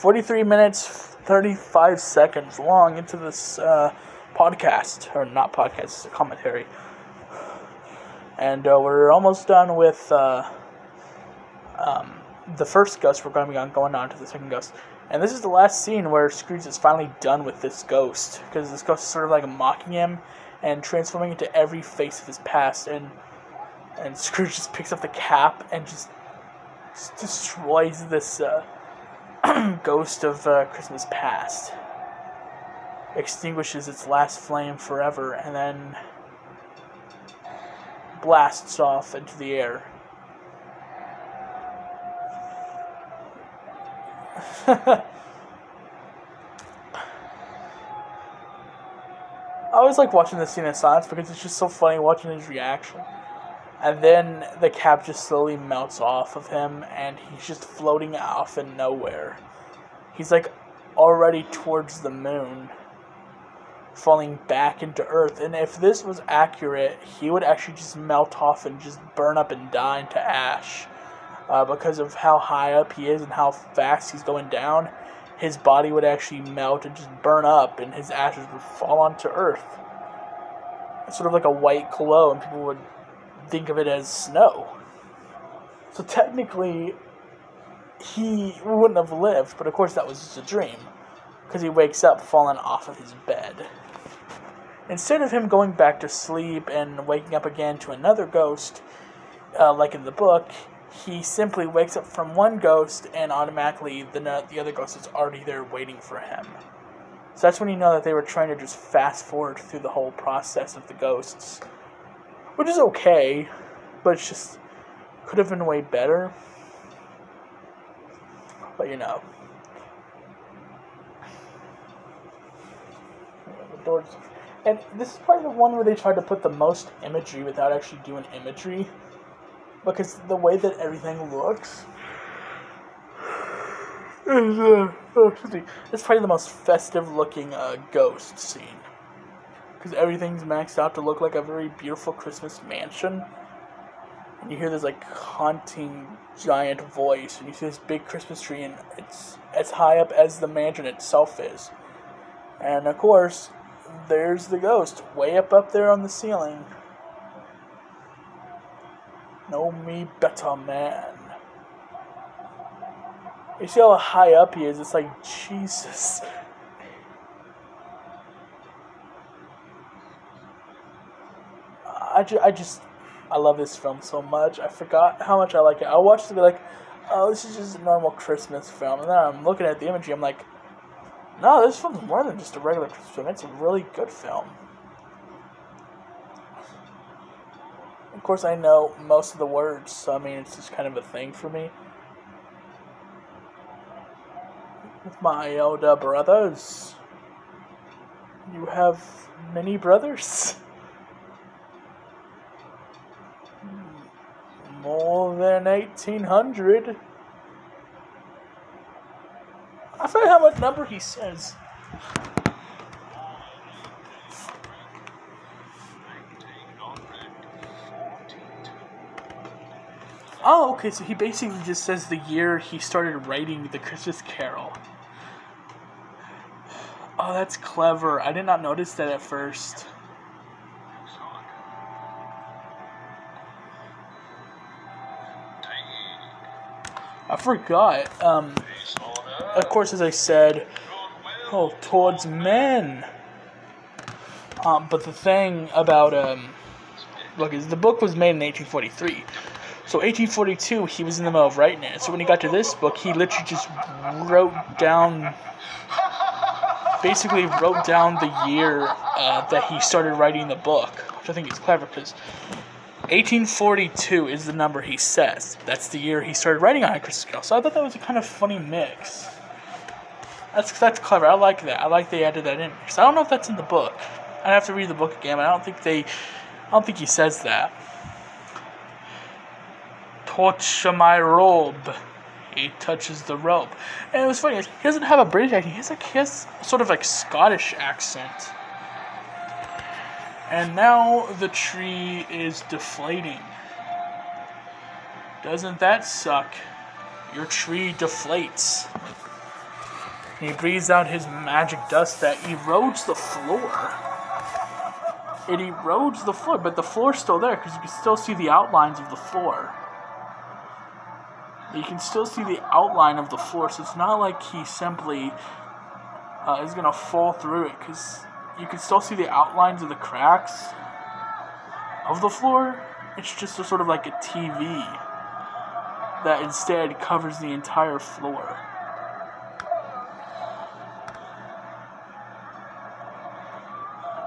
Forty-three minutes, thirty-five seconds long into this uh, podcast, or not podcast, it's a commentary. And uh, we're almost done with uh, um, the first ghost. We're going to be going on to the second ghost. And this is the last scene where Scrooge is finally done with this ghost. Because this ghost is sort of like mocking him and transforming into every face of his past. And, and Scrooge just picks up the cap and just, just destroys this uh, ghost of uh, Christmas past extinguishes its last flame forever and then blasts off into the air. I always like watching this scene in silence because it's just so funny watching his reaction. And then the cap just slowly melts off of him and he's just floating off in nowhere. He's like already towards the moon falling back into Earth. And if this was accurate, he would actually just melt off and just burn up and die into ash. Uh, because of how high up he is and how fast he's going down, his body would actually melt and just burn up, and his ashes would fall onto Earth. It's sort of like a white glow, and people would think of it as snow. So technically, he wouldn't have lived, but of course that was just a dream, because he wakes up falling off of his bed. Instead of him going back to sleep and waking up again to another ghost, uh, like in the book, he simply wakes up from one ghost and automatically the, the other ghost is already there waiting for him. So that's when you know that they were trying to just fast forward through the whole process of the ghosts. Which is okay, but it's just could have been way better. But you know. The doors and this is probably the one where they tried to put the most imagery without actually doing imagery. Because the way that everything looks is, uh, it's probably the most festive looking uh, ghost scene. Because everything's maxed out to look like a very beautiful Christmas mansion. And you hear this like haunting giant voice, and you see this big Christmas tree, and it's as high up as the mansion itself is. And of course, there's the ghost, way up up there on the ceiling. Know me better, man. You see how high up he is? It's like, Jesus. I, ju- I just, I love this film so much. I forgot how much I like it. I watched it be like, oh, this is just a normal Christmas film. And then I'm looking at the imagery, I'm like, no, this film's more than just a regular Christmas film. It's a really good film. Of course, I know most of the words, so I mean, it's just kind of a thing for me. With my elder brothers, you have many brothers. More than 1800. I forget how much number he says. Oh, okay, so he basically just says the year he started writing the Christmas Carol. Oh, that's clever. I did not notice that at first. I forgot. Um, of course, as I said, oh, towards men. Um, but the thing about um, look is the book was made in 1843. So 1842, he was in the middle of writing it. So when he got to this book, he literally just wrote down, basically wrote down the year uh, that he started writing the book, which I think is clever because 1842 is the number he says. That's the year he started writing on a Christmas Carol. So I thought that was a kind of funny mix. That's that's clever. I like that. I like they added that in. Because I don't know if that's in the book. I'd have to read the book again, but I don't think they. I don't think he says that. Torch my robe. He touches the rope, and it was funny. He doesn't have a British accent. He has he has sort of like Scottish accent. And now the tree is deflating. Doesn't that suck? Your tree deflates. He breathes out his magic dust that erodes the floor. It erodes the floor, but the floor's still there because you can still see the outlines of the floor. You can still see the outline of the floor, so it's not like he simply uh, is gonna fall through it because you can still see the outlines of the cracks of the floor. It's just a sort of like a TV that instead covers the entire floor.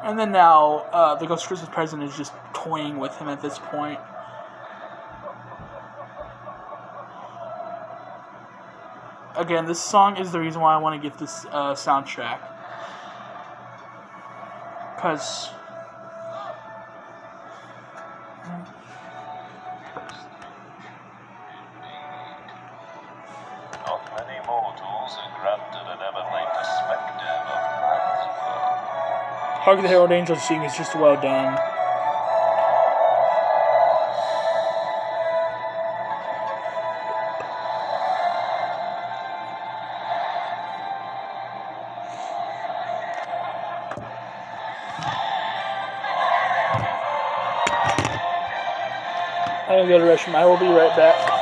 And then now, uh, the Ghost Christmas present is just toying with him at this point. Again, this song is the reason why I want to get this uh, soundtrack. World. Hark the Herald Angels Sing is just well done. Go to restroom. I will be right back.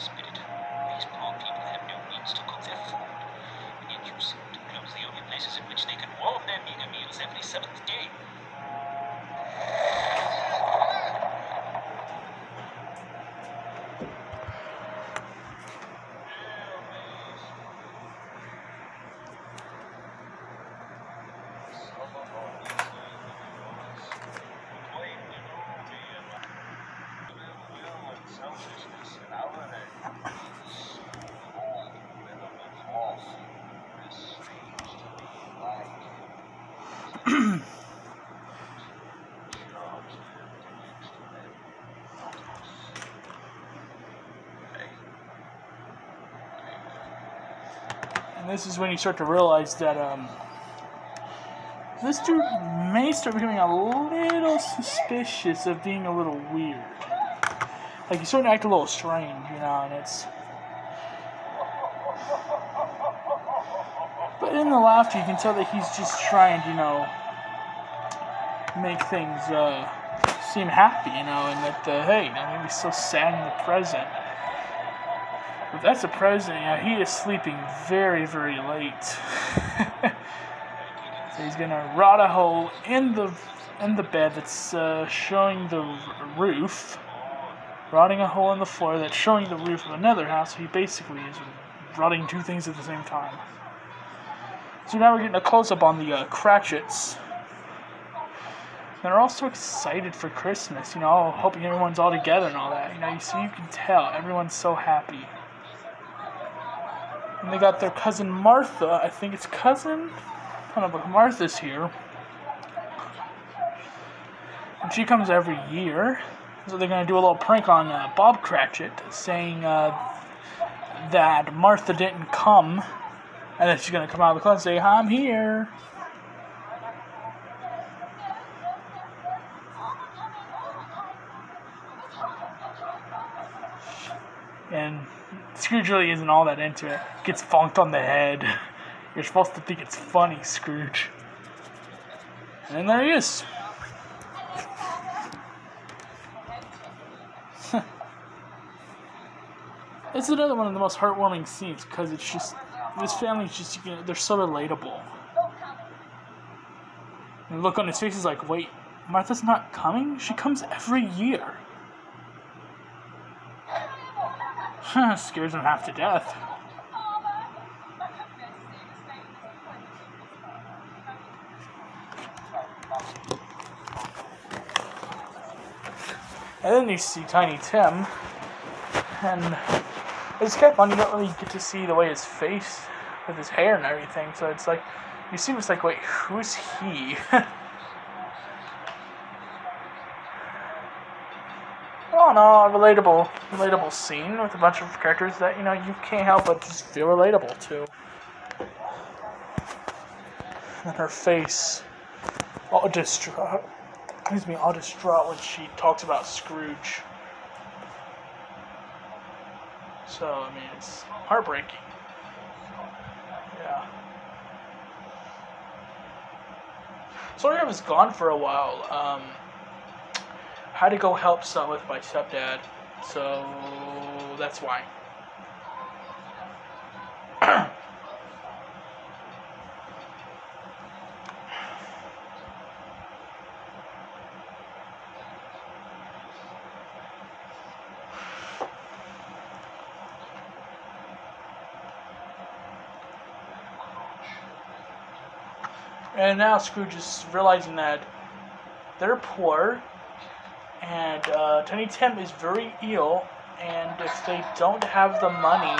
Spirit, these poor people have no means to cook their food, and yet you seem to close the only places in which they can warm their meager meals every seventh day. And this is when you start to realize that um, this dude may start becoming a little suspicious of being a little weird. Like he's starting to act a little strange, you know, and it's. But in the laughter, you can tell that he's just trying you know, make things uh, seem happy, you know, and that, uh, hey, you know, he's so sad in the present. That's the president, yeah, he is sleeping very, very late. so he's gonna rot a hole in the in the bed that's uh, showing the roof, rotting a hole in the floor that's showing the roof of another house. He basically is rotting two things at the same time. So now we're getting a close up on the uh, Cratchits. They're all so excited for Christmas, you know, hoping everyone's all together and all that. You know, you see, you can tell everyone's so happy. And they got their cousin Martha. I think it's cousin. I don't know, but Martha's here. And she comes every year. So they're going to do a little prank on uh, Bob Cratchit, saying uh, that Martha didn't come. And then she's going to come out of the closet and say, Hi, I'm here. And Scrooge really isn't all that into it. Gets funked on the head. You're supposed to think it's funny, Scrooge. And there he is. it's another one of the most heartwarming scenes because it's just this family's just you know, they're so relatable. And look on his face is like, wait, Martha's not coming? She comes every year. Scares him half to death. And then you see Tiny Tim, and it's kind of fun. You don't really get to see the way his face with his hair and everything. So it's like you see, it's like, wait, who's he? Oh no, a relatable, relatable scene with a bunch of characters that you know you can't help but just feel relatable to. And her face, all distraught. Excuse me, all distraught when she talks about Scrooge. So I mean, it's heartbreaking. Yeah. I was gone for a while. Um, had to go help some with my stepdad. So that's why. And now Scrooge is realizing that they're poor, and uh, Tiny Tim is very ill, and if they don't have the money,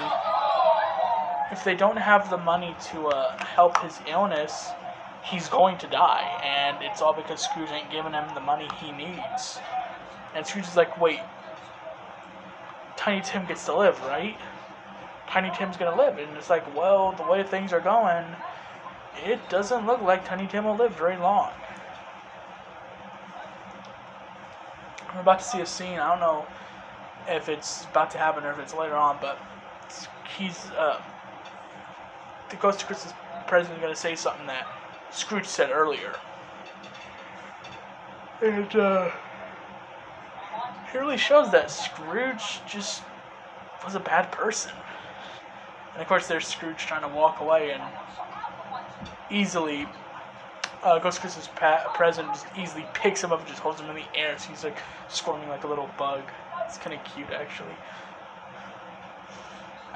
if they don't have the money to uh, help his illness, he's going to die, and it's all because Scrooge ain't giving him the money he needs. And Scrooge is like, wait, Tiny Tim gets to live, right? Tiny Tim's gonna live, and it's like, well, the way things are going it doesn't look like Tiny Tim will live very long. We're about to see a scene. I don't know if it's about to happen or if it's later on, but he's uh, the Ghost of Christmas present is going to say something that Scrooge said earlier, and uh, it really shows that Scrooge just was a bad person. And of course, there's Scrooge trying to walk away and easily uh, Ghost Christmas pa- present just easily picks him up and just holds him in the air. So he's like squirming like a little bug. It's kind of cute actually.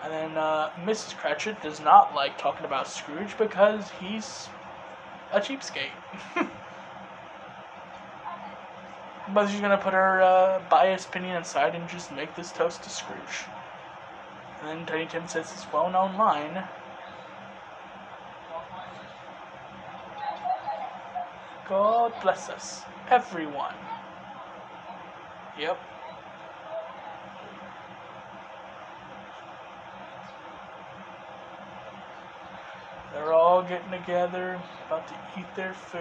And then uh, Mrs. Cratchit does not like talking about Scrooge because he's a cheapskate. but she's gonna put her uh, biased opinion aside and just make this toast to Scrooge. And then Tiny Tim says his well-known line. God bless us, everyone. Yep. They're all getting together, about to eat their food.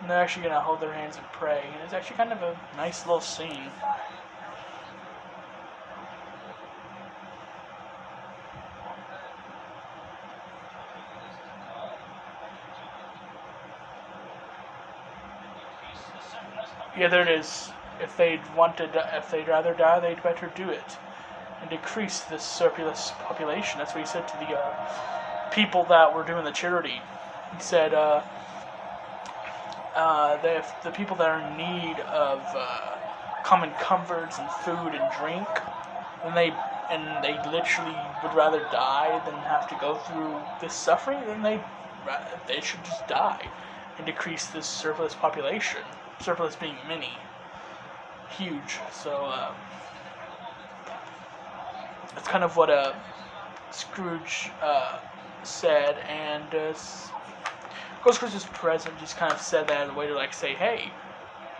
And they're actually going to hold their hands and pray. And it's actually kind of a nice little scene. Yeah, there it is. If they'd wanted, if they'd rather die, they'd better do it, and decrease this surplus population. That's what he said to the uh, people that were doing the charity. He said, uh, uh, that if the people that are in need of uh, common comforts and food and drink, then they and they literally would rather die than have to go through this suffering, then they they should just die and decrease this surplus population surplus being mini, huge. So uh, that's kind of what uh, Scrooge uh, said, and uh, Ghost Christmas Present just kind of said that in a way to like say, hey,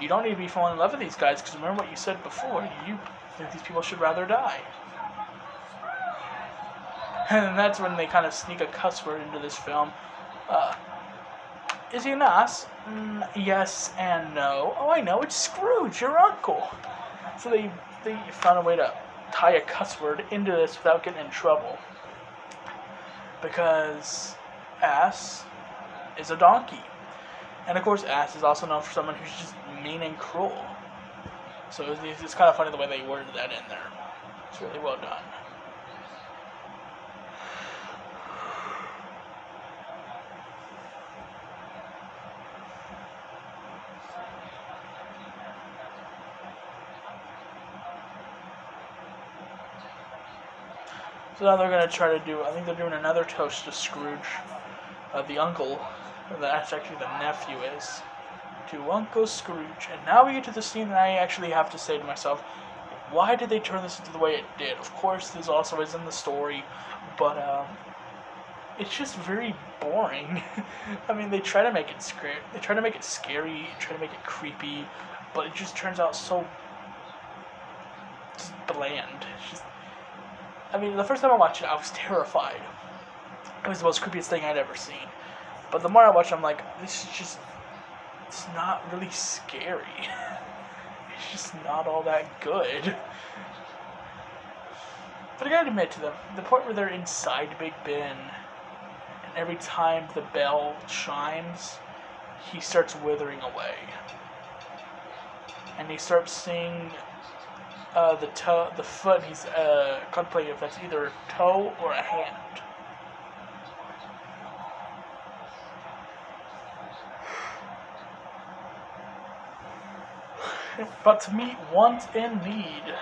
you don't need to be falling in love with these guys because remember what you said before. You think these people should rather die. And that's when they kind of sneak a cuss word into this film. Uh, is he nice? Mm, yes and no. Oh, I know, it's Scrooge, your uncle. So they, they found a way to tie a cuss word into this without getting in trouble. Because ass is a donkey. And of course, ass is also known for someone who's just mean and cruel. So it's, it's kind of funny the way they worded that in there. It's really well done. So now they're to try to do, I think they're doing another toast to Scrooge, uh, the uncle, that's actually the nephew is, to Uncle Scrooge. And now we get to the scene that I actually have to say to myself, why did they turn this into the way it did? Of course, this also is in the story, but um, it's just very boring. I mean, they try to make it scary, they try to make it scary, try to make it creepy, but it just turns out so bland. It's just I mean, the first time I watched it, I was terrified. It was the most creepiest thing I'd ever seen. But the more I watch, I'm like, this is just, it's not really scary. it's just not all that good. But I gotta admit to them, the point where they're inside Big Ben, and every time the bell chimes, he starts withering away. And he starts seeing uh, the toe, the foot. He's uh, contemplating if that's either a toe or a hand. But to meet want in need.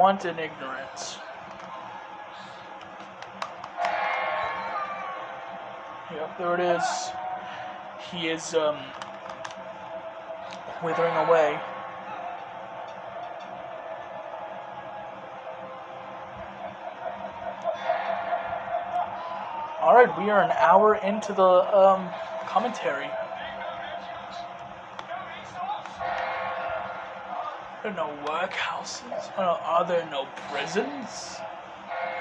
Yeah, want in ignorance. Yep, there it is. He is um, withering away. All right, we are an hour into the um, commentary. Are no workhouses? Uh, are there no prisons?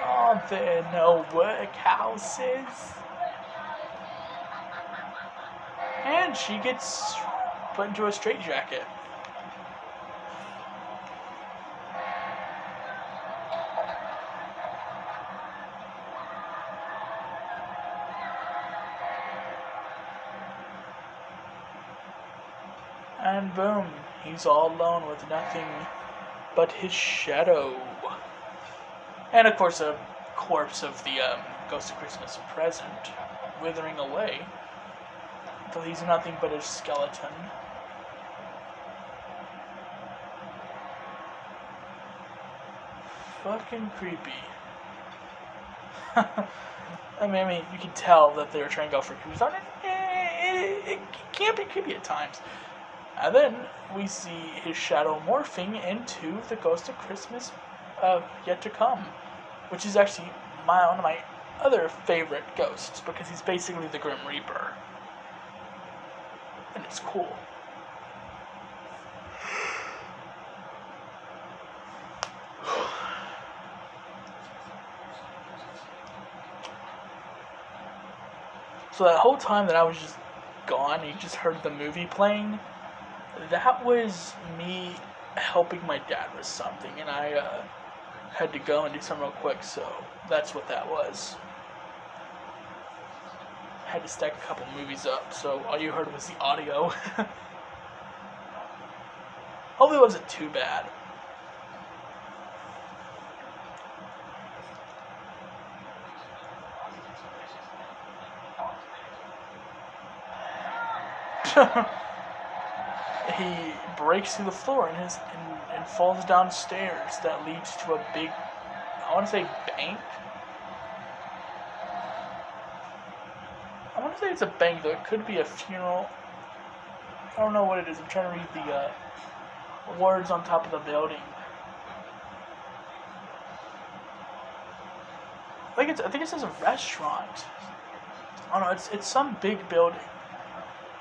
Are there no workhouses? And she gets put into a straitjacket. And boom, he's all alone with nothing but his shadow. And of course, a corpse of the um, Ghost of Christmas present, withering away. Until he's nothing but a skeleton. Fucking creepy. I mean, I mean, you can tell that they were trying to go for creepy. It, it, it can be creepy at times. And then we see his shadow morphing into the Ghost of Christmas uh, yet to come, which is actually my one of my other favorite ghosts because he's basically the Grim Reaper, and it's cool. So that whole time that I was just gone, you just heard the movie playing that was me helping my dad with something, and I uh, had to go and do something real quick, so that's what that was. I had to stack a couple movies up, so all you heard was the audio. Hopefully, it wasn't too bad. he breaks through the floor and, his, and, and falls downstairs. That leads to a big, I want to say bank. I want to say it's a bank, though. It could be a funeral. I don't know what it is. I'm trying to read the uh, words on top of the building. I think it's. I think it says a restaurant. Oh no, it's it's some big building.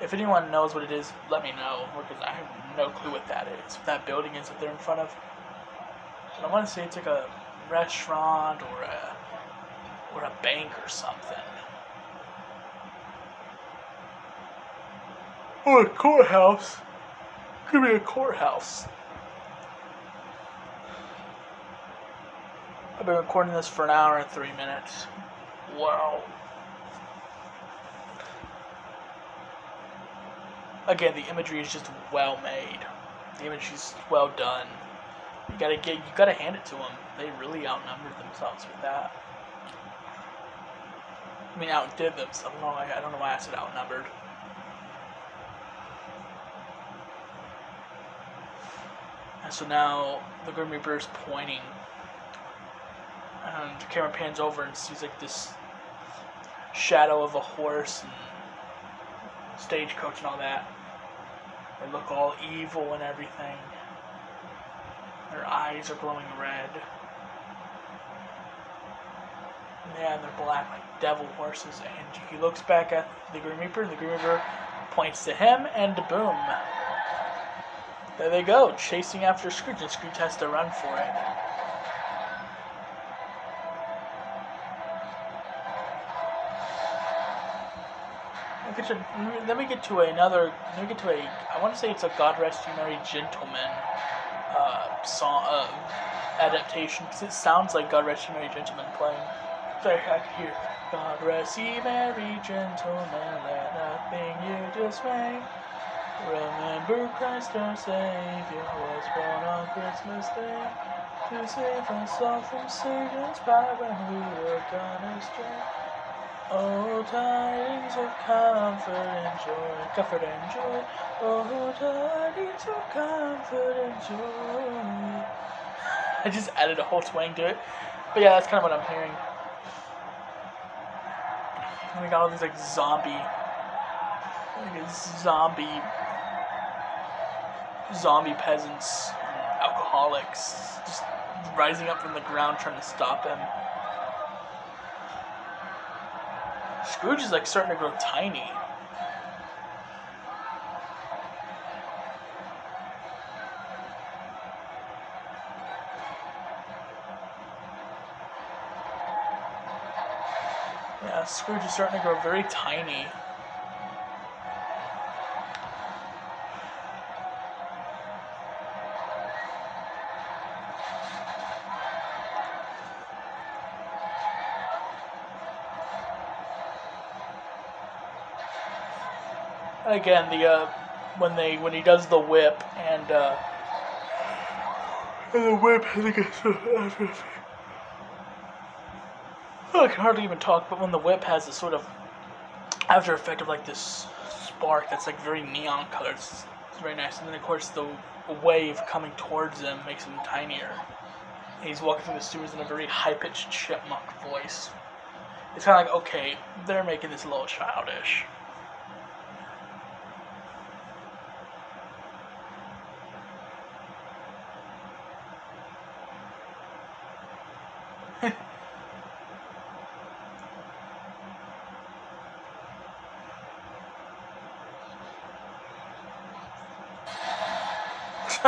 If anyone knows what it is, let me know, because I have no clue what that is. What that building is that they're in front of. But I want to say it's like a restaurant or a or a bank or something. Or a courthouse. Could be a courthouse. I've been recording this for an hour and three minutes. Wow. Again, the imagery is just well made. The imagery is well done. You gotta get, you gotta hand it to them. They really outnumbered themselves with that. I mean, outdid themselves. I don't know. I don't know why I said outnumbered. And so now the Grim Reaper is pointing, and the camera pans over and sees like this shadow of a horse and stagecoach and all that. They look all evil and everything. Their eyes are glowing red. Yeah, they're black like devil horses. And he looks back at the Grim Reaper, and the Grim Reaper points to him, and boom. There they go, chasing after Scrooge, and Scrooge has to run for it. Get to get to another. Then we get to a. I want to say it's a God Rest You Merry Gentleman uh, song uh, adaptation because it sounds like God Rest You Merry Gentleman playing. Sorry, I can hear God Rest You Merry Gentlemen, let nothing you dismay. Remember Christ our Savior was born on Christmas Day to save us all from Satan's power when we were gone astray. Oh, tidings of comfort and joy, comfort and joy. Oh, tidings of comfort and joy. I just added a whole twang to it, but yeah, that's kind of what I'm hearing. And we got all these like zombie, like zombie, zombie peasants, alcoholics, just rising up from the ground trying to stop him. Scrooge is like starting to grow tiny. Yeah, Scrooge is starting to grow very tiny. Again, the uh, when they when he does the whip and uh, and the whip, I I can hardly even talk, but when the whip has this sort of after effect of like this spark that's like very neon colored, it's, it's very nice. And then of course the wave coming towards him makes him tinier. He's walking through the sewers in a very high pitched chipmunk voice. It's kind of like okay, they're making this a little childish.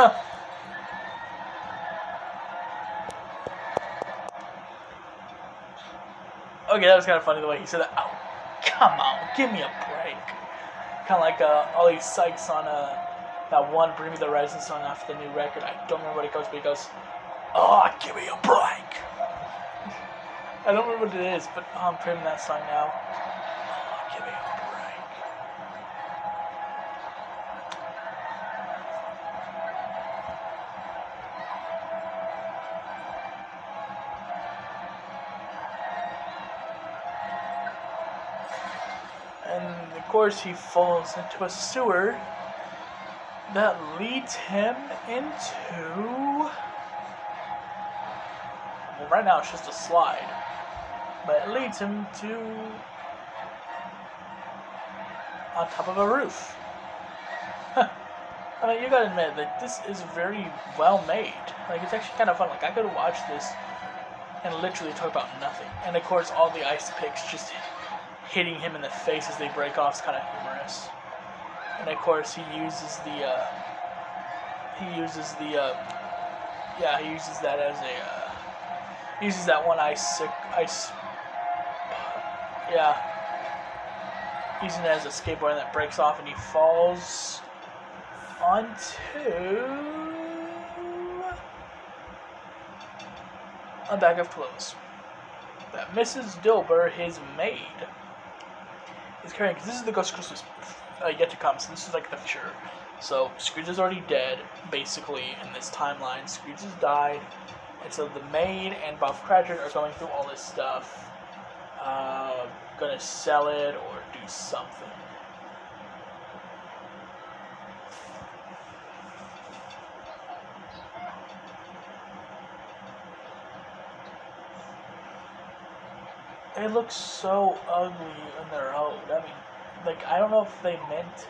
okay, that was kind of funny the way he said that. Oh, come on, give me a break. Kind of like uh, Oli Sykes on uh, that one Bring Me the Horizon song off the new record. I don't remember what it goes, but he goes, Oh, give me a break. I don't remember what it is, but oh, I'm playing that song now. Course, he falls into a sewer that leads him into. Well, right now it's just a slide, but it leads him to on top of a roof. I mean, you gotta admit that this is very well made. Like, it's actually kind of fun. Like, I could watch this and literally talk about nothing. And of course, all the ice picks just hitting him in the face as they break off is kind of humorous. And of course, he uses the uh, he uses the uh, yeah he uses that as a uh, uses that one ice sick ice yeah using it as a skateboard that breaks off and he falls onto a bag of clothes that Mrs. Dilber, his maid, is carrying. Because this is the Ghost Christmas uh, yet to come, so this is like the future. So Scrooge is already dead, basically, in this timeline. Scrooge has died, and so the maid and Bob Cratchit are going through all this stuff, uh, gonna sell it or do something. It looks so ugly in their road. I mean, like I don't know if they meant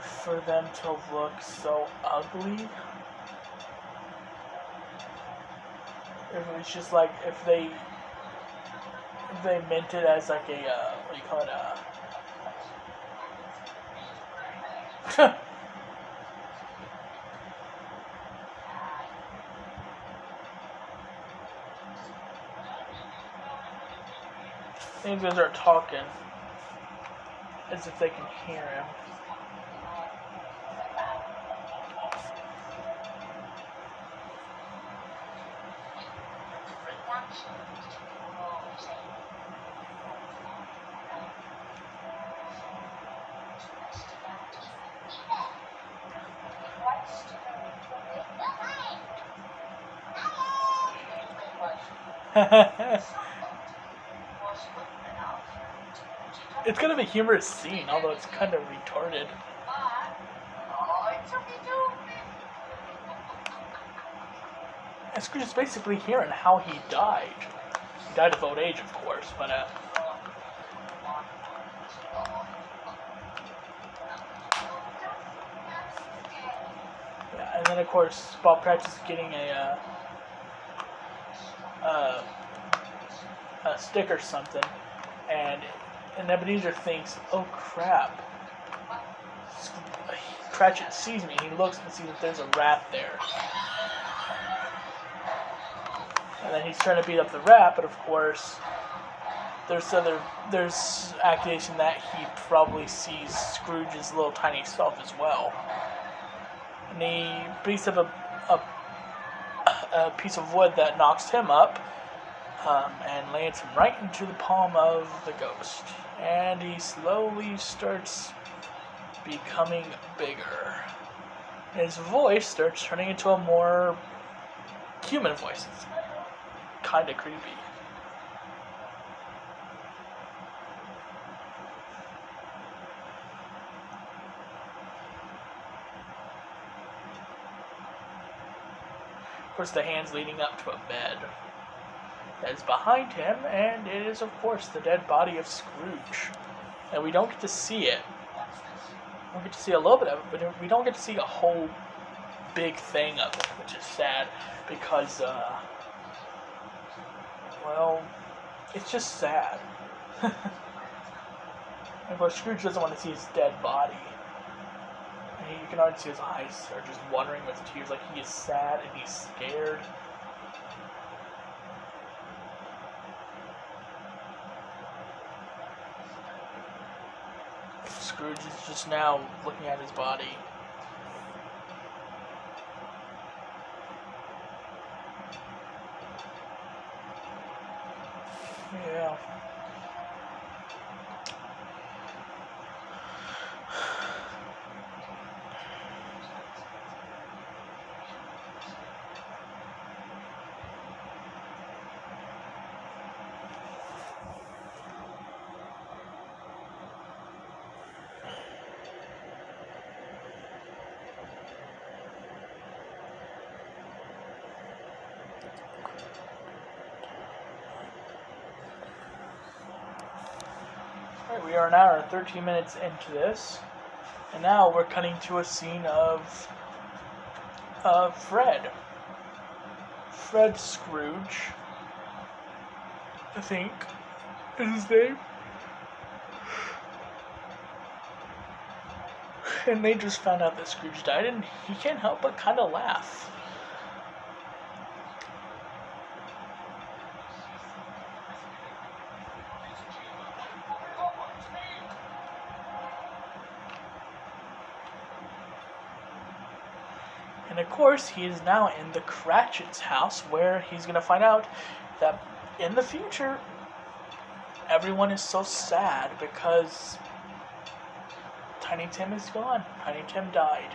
for them to look so ugly. If it was just like if they if they meant it as like a uh, what do you call it uh Things gonna start talking. as if they can hear him. it's kind of a humorous scene, although it's kind of retarded. And Scrooge is basically hearing how he died. He died of old age, of course, but uh, yeah, and then of course Bob Cratchit is getting a uh, uh, a stick or something, and and Ebenezer thinks, "Oh crap!" Cratchit sees me. He looks and sees that there's a rat there. And then he's trying to beat up the rat, but of course, there's other there's accusation that he probably sees Scrooge's little tiny self as well. And he beats up a, a, a piece of wood that knocks him up um, and lands him right into the palm of the ghost. And he slowly starts becoming bigger. His voice starts turning into a more human voice. It's kind of creepy. Of course, the hand's leading up to a bed that is behind him, and it is, of course, the dead body of Scrooge. And we don't get to see it. We get to see a little bit of it, but we don't get to see a whole big thing of it, which is sad because, uh, well, it's just sad. and of course, Scrooge doesn't want to see his dead body. And you can already see his eyes are just watering with tears, like he is sad and he's scared. Scrooge is just now looking at his body. Yeah. Are an hour and 13 minutes into this. And now we're cutting to a scene of uh, Fred. Fred Scrooge, I think, is his name. And they just found out that Scrooge died, and he can't help but kind of laugh. And of course, he is now in the Cratchit's house where he's going to find out that in the future, everyone is so sad because Tiny Tim is gone. Tiny Tim died.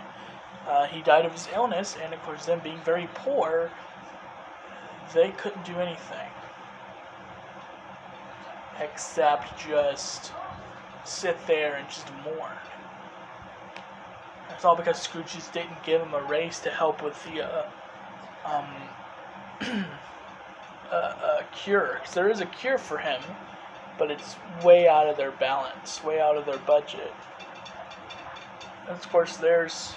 Uh, he died of his illness, and of course, them being very poor, they couldn't do anything except just sit there and just mourn. It's all because Scrooge didn't give him a raise to help with the uh, um, uh, uh, cure. 'Cause there is a cure for him, but it's way out of their balance, way out of their budget. And of course, there's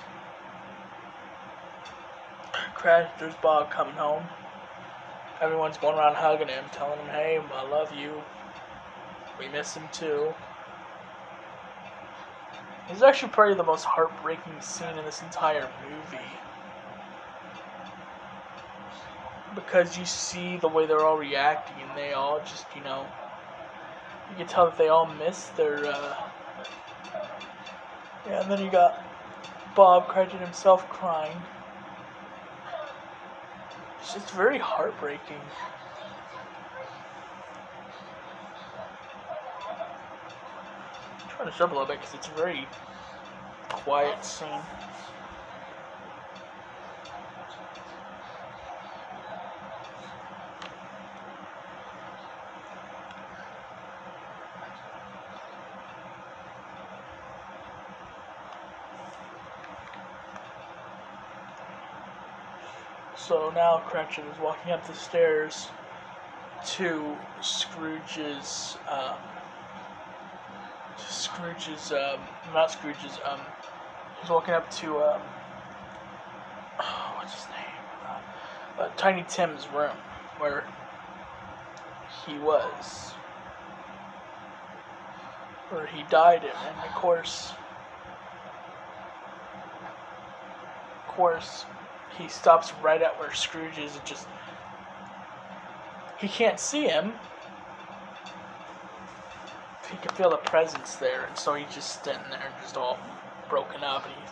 Crash. There's Bob coming home. Everyone's going around hugging him, telling him, "Hey, I love you. We miss him too." It's actually probably the most heartbreaking scene in this entire movie. Because you see the way they're all reacting, and they all just, you know, you can tell that they all miss their uh, Yeah, and then you got Bob Cratchit himself crying. It's just very heartbreaking. I'm trying to jump a little bit because it's a very quiet scene. So now Cratchit is walking up the stairs to Scrooge's, um, to Scrooge's, um, not Scrooge's, um, he's walking up to, um, oh, what's his name? Uh, uh, Tiny Tim's room where he was, where he died in, and of course, of course, he stops right at where Scrooge is and just he can't see him. Feel a presence there, and so he's just standing there, just all broken up, and he's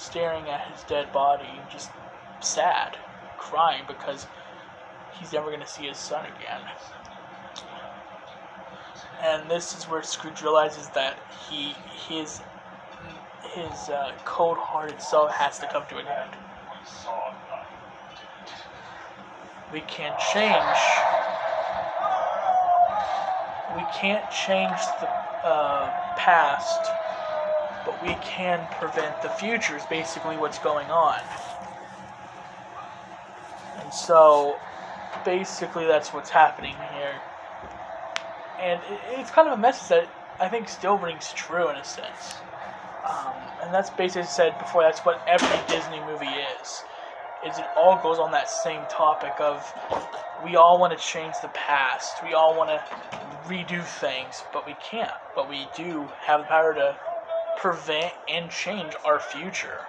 staring at his dead body, just sad, crying because he's never to see his son again. And this is where Scrooge realizes that he his his uh, cold-hearted soul has to come to an end. We can't change. Can't change the uh, past, but we can prevent the future. Is basically what's going on. And so, basically, that's what's happening here. And it, it's kind of a message that I think still rings true in a sense. Um, and that's basically said before. That's what every Disney movie is. Is it all goes on that same topic of we all want to change the past. We all want to redo things, but we can't. But we do have the power to prevent and change our future.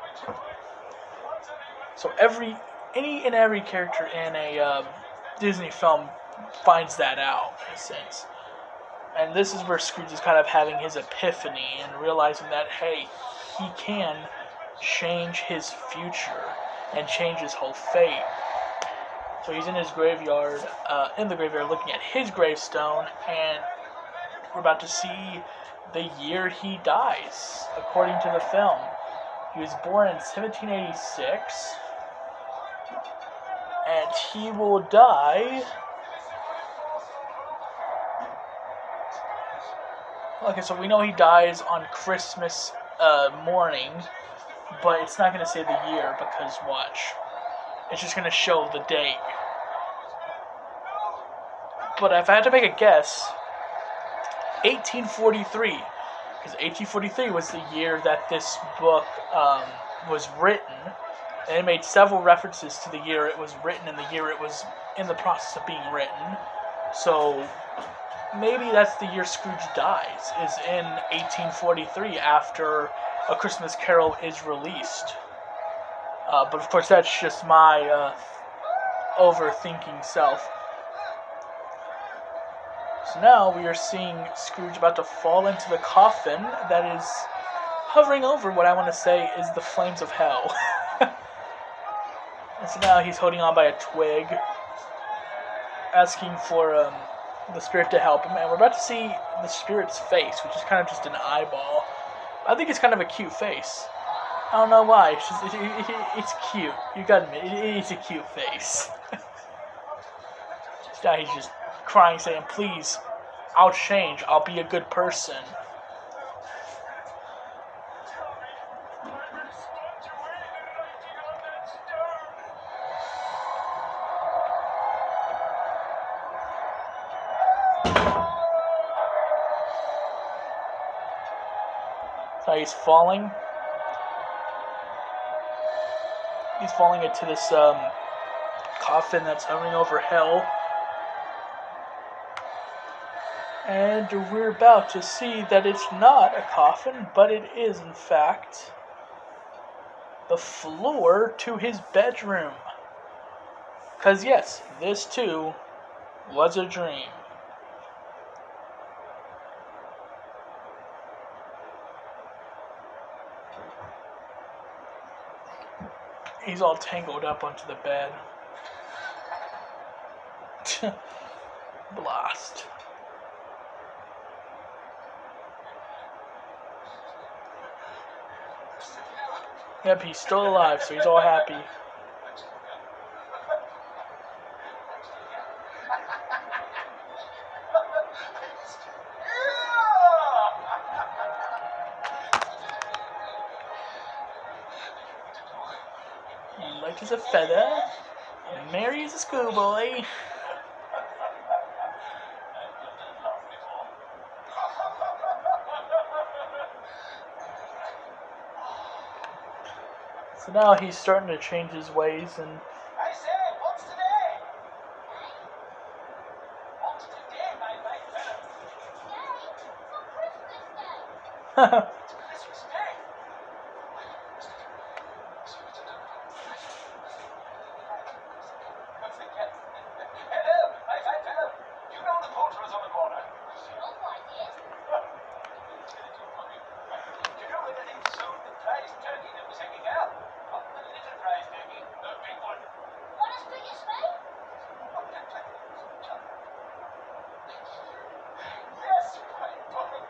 So every any and every character in a uh, Disney film finds that out in a sense. And this is where Scrooge is kind of having his epiphany and realizing that, hey, he can change his future and change his whole fate. So he's in his graveyard, uh, in the graveyard, looking at his gravestone, and we're about to see the year he dies, according to the film. He was born in 1786, and he will die Okay, so we know he dies on Christmas uh, morning, but it's not going to say the year because watch. It's just going to show the date. But if I had to make a guess, 1843, because 1843 was the year that this book um, was written, and it made several references to the year it was written and the year it was in the process of being written. So maybe that's the year Scrooge dies, is in 1843 after A Christmas Carol is released. Uh, but of course, that's just my uh, overthinking self. So now we are seeing Scrooge about to fall into the coffin that is hovering over what I want to say is the flames of hell. and so now he's holding on by a twig, asking for um, the spirit to help him, and we're about to see the spirit's face, which is kind of just an eyeball. I think it's kind of a cute face. I don't know why. It's just it, it, it, it's cute. You gotta admit, it's a cute face. now he's just crying, saying, "Please, I'll change. I'll be a good person." So he's falling. He's falling into this um, coffin that's hovering over hell. And we're about to see that it's not a coffin, but it is, in fact, the floor to his bedroom. Because, yes, this too was a dream. He's all tangled up onto the bed. Blast. Yep, he's still alive, so he's all happy. Light as a feather, merry as a schoolboy. So now he's starting to change his ways and I say, what's today? What's today, my right fellow? It's Christmas Day. Don't forget. Hello, my fine fellow. You know the poulterers on the corner. Do you know whether they sold the prize turkey that was hanging out? Not the little prize turkey, the big one. Yes, my boy.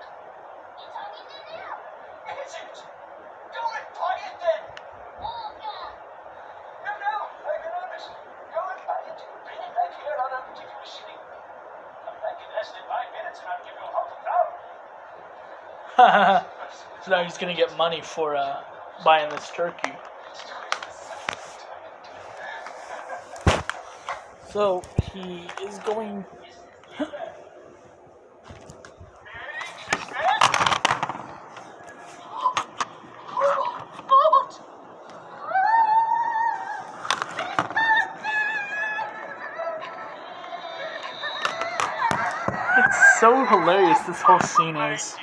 Is it? Go and buy it then. No, no, I'm in earnest. Go and buy it. Bring it back here on a particular shilling. Come back in less than five minutes and I'll give you half a crown. So now he's gonna get money for uh, buying this turkey. So he is going. It's so hilarious. This whole scene is.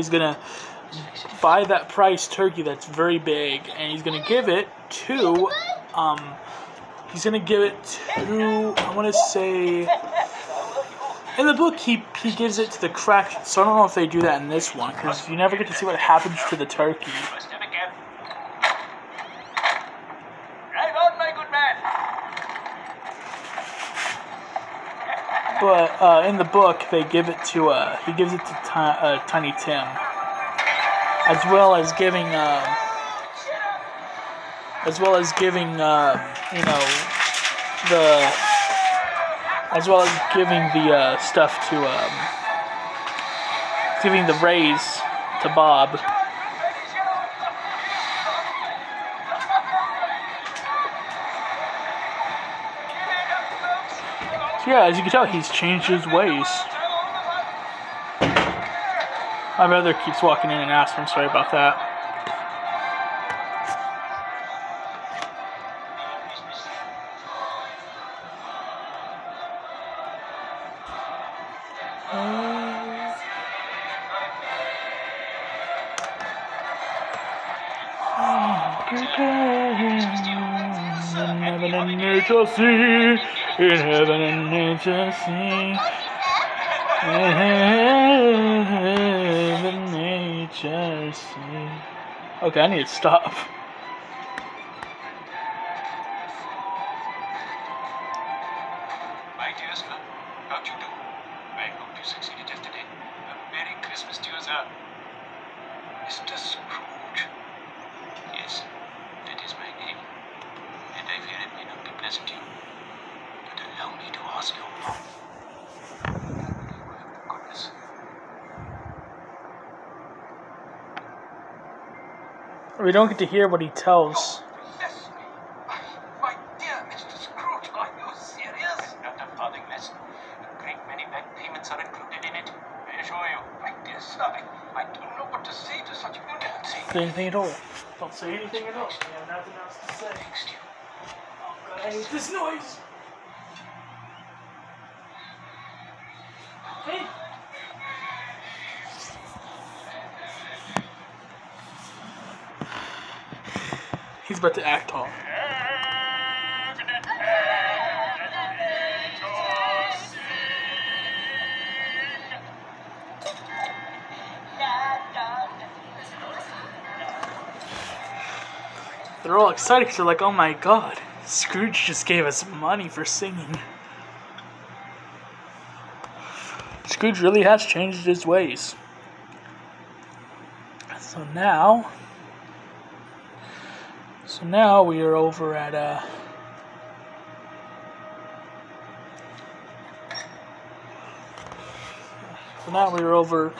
He's gonna buy that price turkey that's very big, and he's gonna give it to, um, he's gonna give it to, I want to say, in the book he he gives it to the crack. So I don't know if they do that in this one because you never get to see what happens to the turkey. Must have a gap. Drive on, my good man. But uh, in the book they give it to, uh, he gives it to Ti- uh, Tiny Tim, as well as giving. Uh, as well as giving, uh, you know, the, as well as giving the uh, stuff to, um, giving the raise to Bob. Yeah, as you can tell, he's changed his ways. My brother keeps walking in and asking. I'm sorry about that. In in heaven and nature see, in heaven nature see. Okay, I need to stop. Know what to say to such lunacy. Say anything at all. Don't say anything at all. We have nothing else to say. Next you. Oh god, I hate this noise. About to act all. They're all excited because they're like, oh my god, Scrooge just gave us money for singing. Scrooge really has changed his ways. So now, so now we are over at uh, so now we're over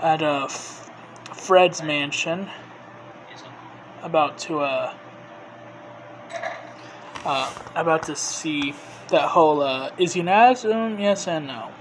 at uh, Fred's mansion, about to uh, uh, about to see that whole uh, is he an ass? Um, yes and no.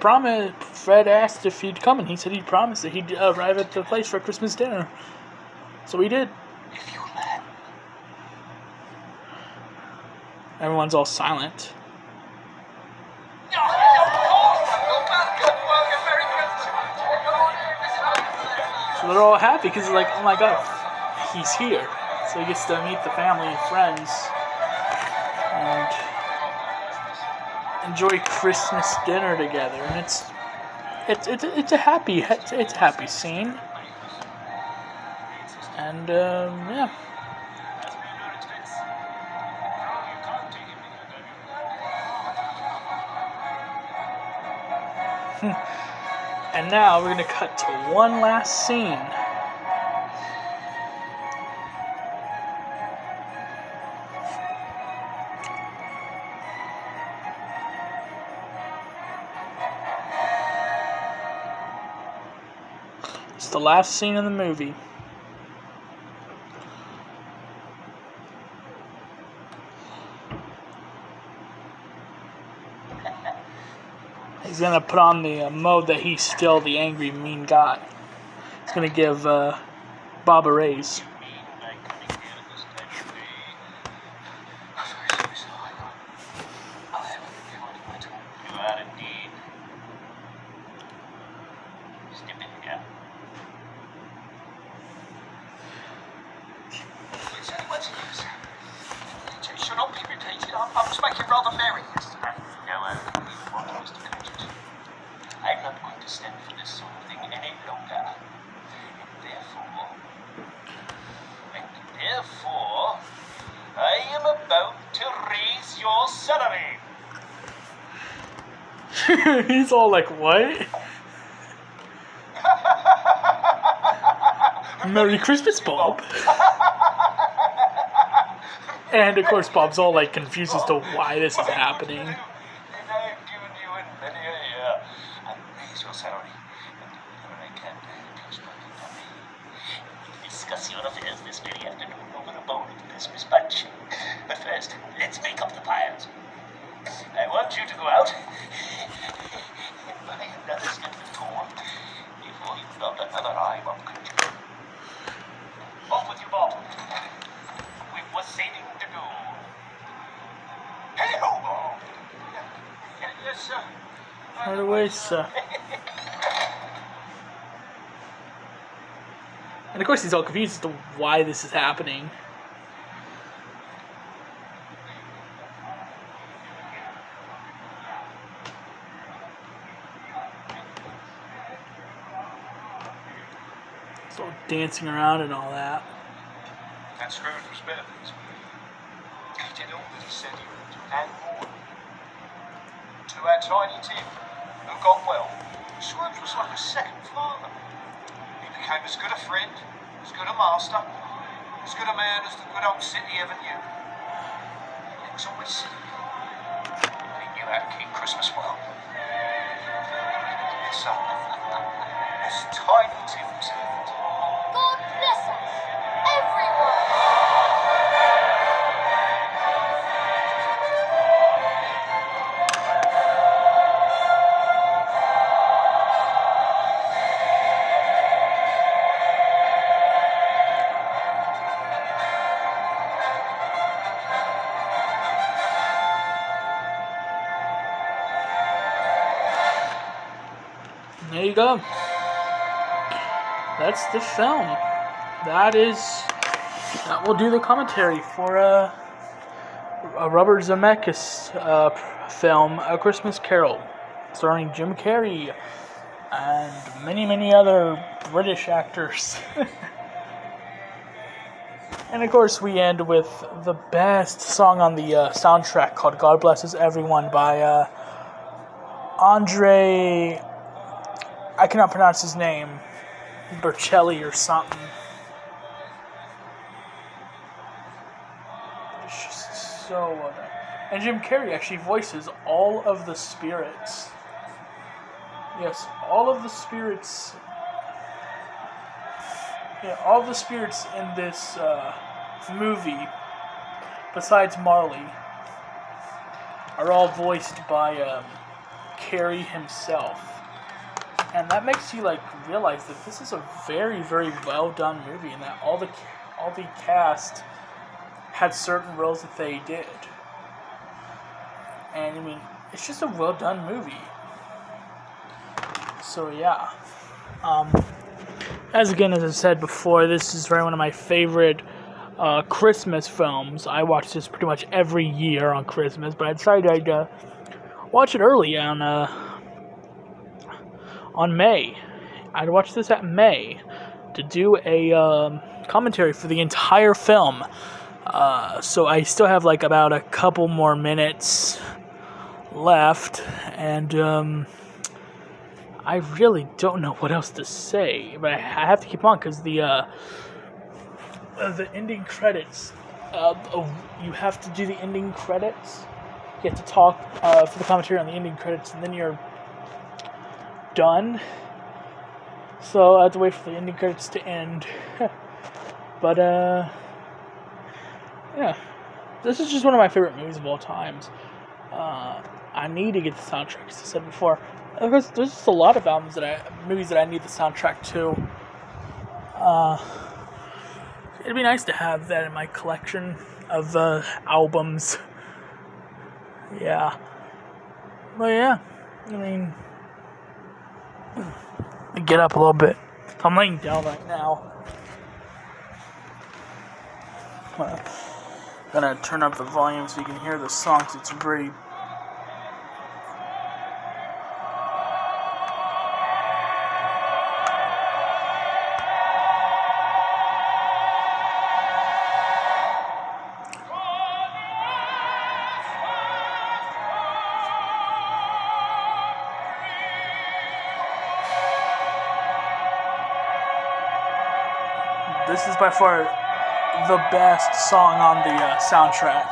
Promised. Fred asked if he'd come, and he said he'd promised that he'd uh, arrive at the place for Christmas dinner. So he did. If you let. Everyone's all silent. So they're all happy because they're like, oh my god, he's here. So he gets to meet the family and friends and enjoy Christmas dinner together. And it's it's it's, it's a happy it's, it's a happy scene. And um, yeah. And now we're gonna cut to one last scene. The last scene in the movie. He's gonna put on the uh, mode that he's still the angry, mean guy. He's gonna give uh, Bob a raise. mean by coming here at this time of day? I'm very sorry, sir. I- I'll have it before I do. You are indeed. Step in here. It's anyone's news. It should not be repeated. I, I was making rather merry yesterday. No, I don't believe what, Mr. Cratchit. I'm not going to stand for this sort of thing any longer. And therefore, and therefore, I am about to raise your salary. He's all like, "What?" Merry Christmas, Bob. and of course, Bob's all like confused as to why this is happening. And I have given you in many a year. And raise your salary. And do whatever I can to help you splendid family. We discuss your affairs this very afternoon over a bowl of Christmas punch. But first, let's make up the piles. I want you to go out and buy another skip of corn before you drop another eye on Cratchit. Off with you, Bob. We've was sailing to do. Hey ho, Bob! Yes, sir. Right away, sir. He's all confused as to why this is happening. It's all dancing around and all that. And Scrooge was better He did all that he said he would, and more. To our Tiny Tim, who got well, Scrooge was like a second father. He became as good a friend, as good a master, as good a man as the good old city ever knew. It was always silly. He knew how to keep Christmas well. Tiny Tim said. Go. That's the film. That is. That will do the commentary for uh, a Robert Zemeckis uh, film, A Christmas Carol, starring Jim Carrey and many, many other British actors. and of course, we end with the best song on the uh, soundtrack called God Bless Us Everyone by uh, Andre. I cannot pronounce his name. Bercelli or something. It's just so well done. And Jim Carrey actually voices all of the spirits. Yes, all of the spirits. Yeah, all the spirits in this uh, movie, besides Marley, are all voiced by um, Carrey himself and that makes you like realize that this is a very very well done movie and that all the all the cast had certain roles that they did. And i mean it's just a well done movie. So yeah. Um, as again as i said before this is very one of my favorite uh, christmas films. I watch this pretty much every year on christmas but i decided i'd uh, watch it early on uh, on May. I'd watch this at May to do a um, commentary for the entire film. Uh, so I still have like about a couple more minutes left, and um, I really don't know what else to say. But I have to keep on because the uh, uh, the ending credits. Uh, oh, you have to do the ending credits. You have to talk uh, for the commentary on the ending credits, and then you're done. So I have to wait for the ending credits to end. but uh yeah. This is just one of my favorite movies of all times. Uh, I need to get the soundtrack, as I said before. There's, there's just a lot of albums that I, movies that I need the soundtrack to. Uh, it'd be nice to have that in my collection of uh, albums. Yeah. But yeah, I mean, get up a little bit. I'm laying down right now. I'm gonna turn up the volume so you can hear the songs. It's very is by far the best song on the uh, soundtrack.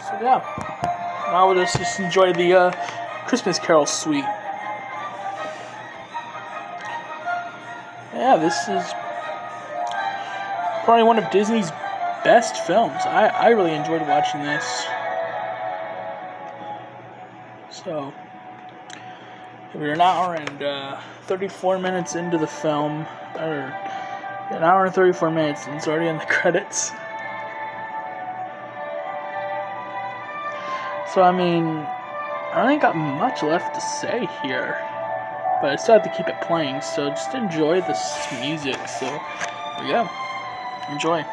So yeah, now let's just enjoy the uh, Christmas Carol suite. Yeah, this is probably one of Disney's best films. I, I really enjoyed watching this. So, we're an hour and uh, 34 minutes into the film, or an hour and 34 minutes, and it's already in the credits. So, I mean, I think got much left to say here, but I still have to keep it playing, so just enjoy this music. So, we go. Enjoy.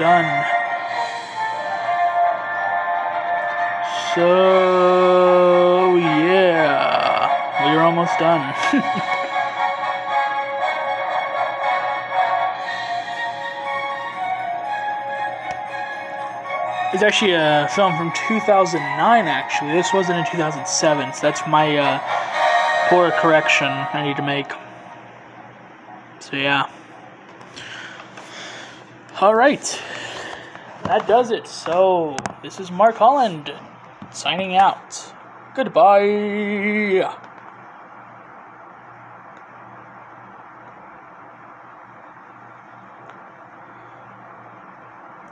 Done. So, yeah, we are almost done. It's actually a film from 2009, actually. This wasn't in 2007, so that's my uh, poor correction I need to make. So, yeah. Alright. That does it. So, this is Mark Holland signing out. Goodbye.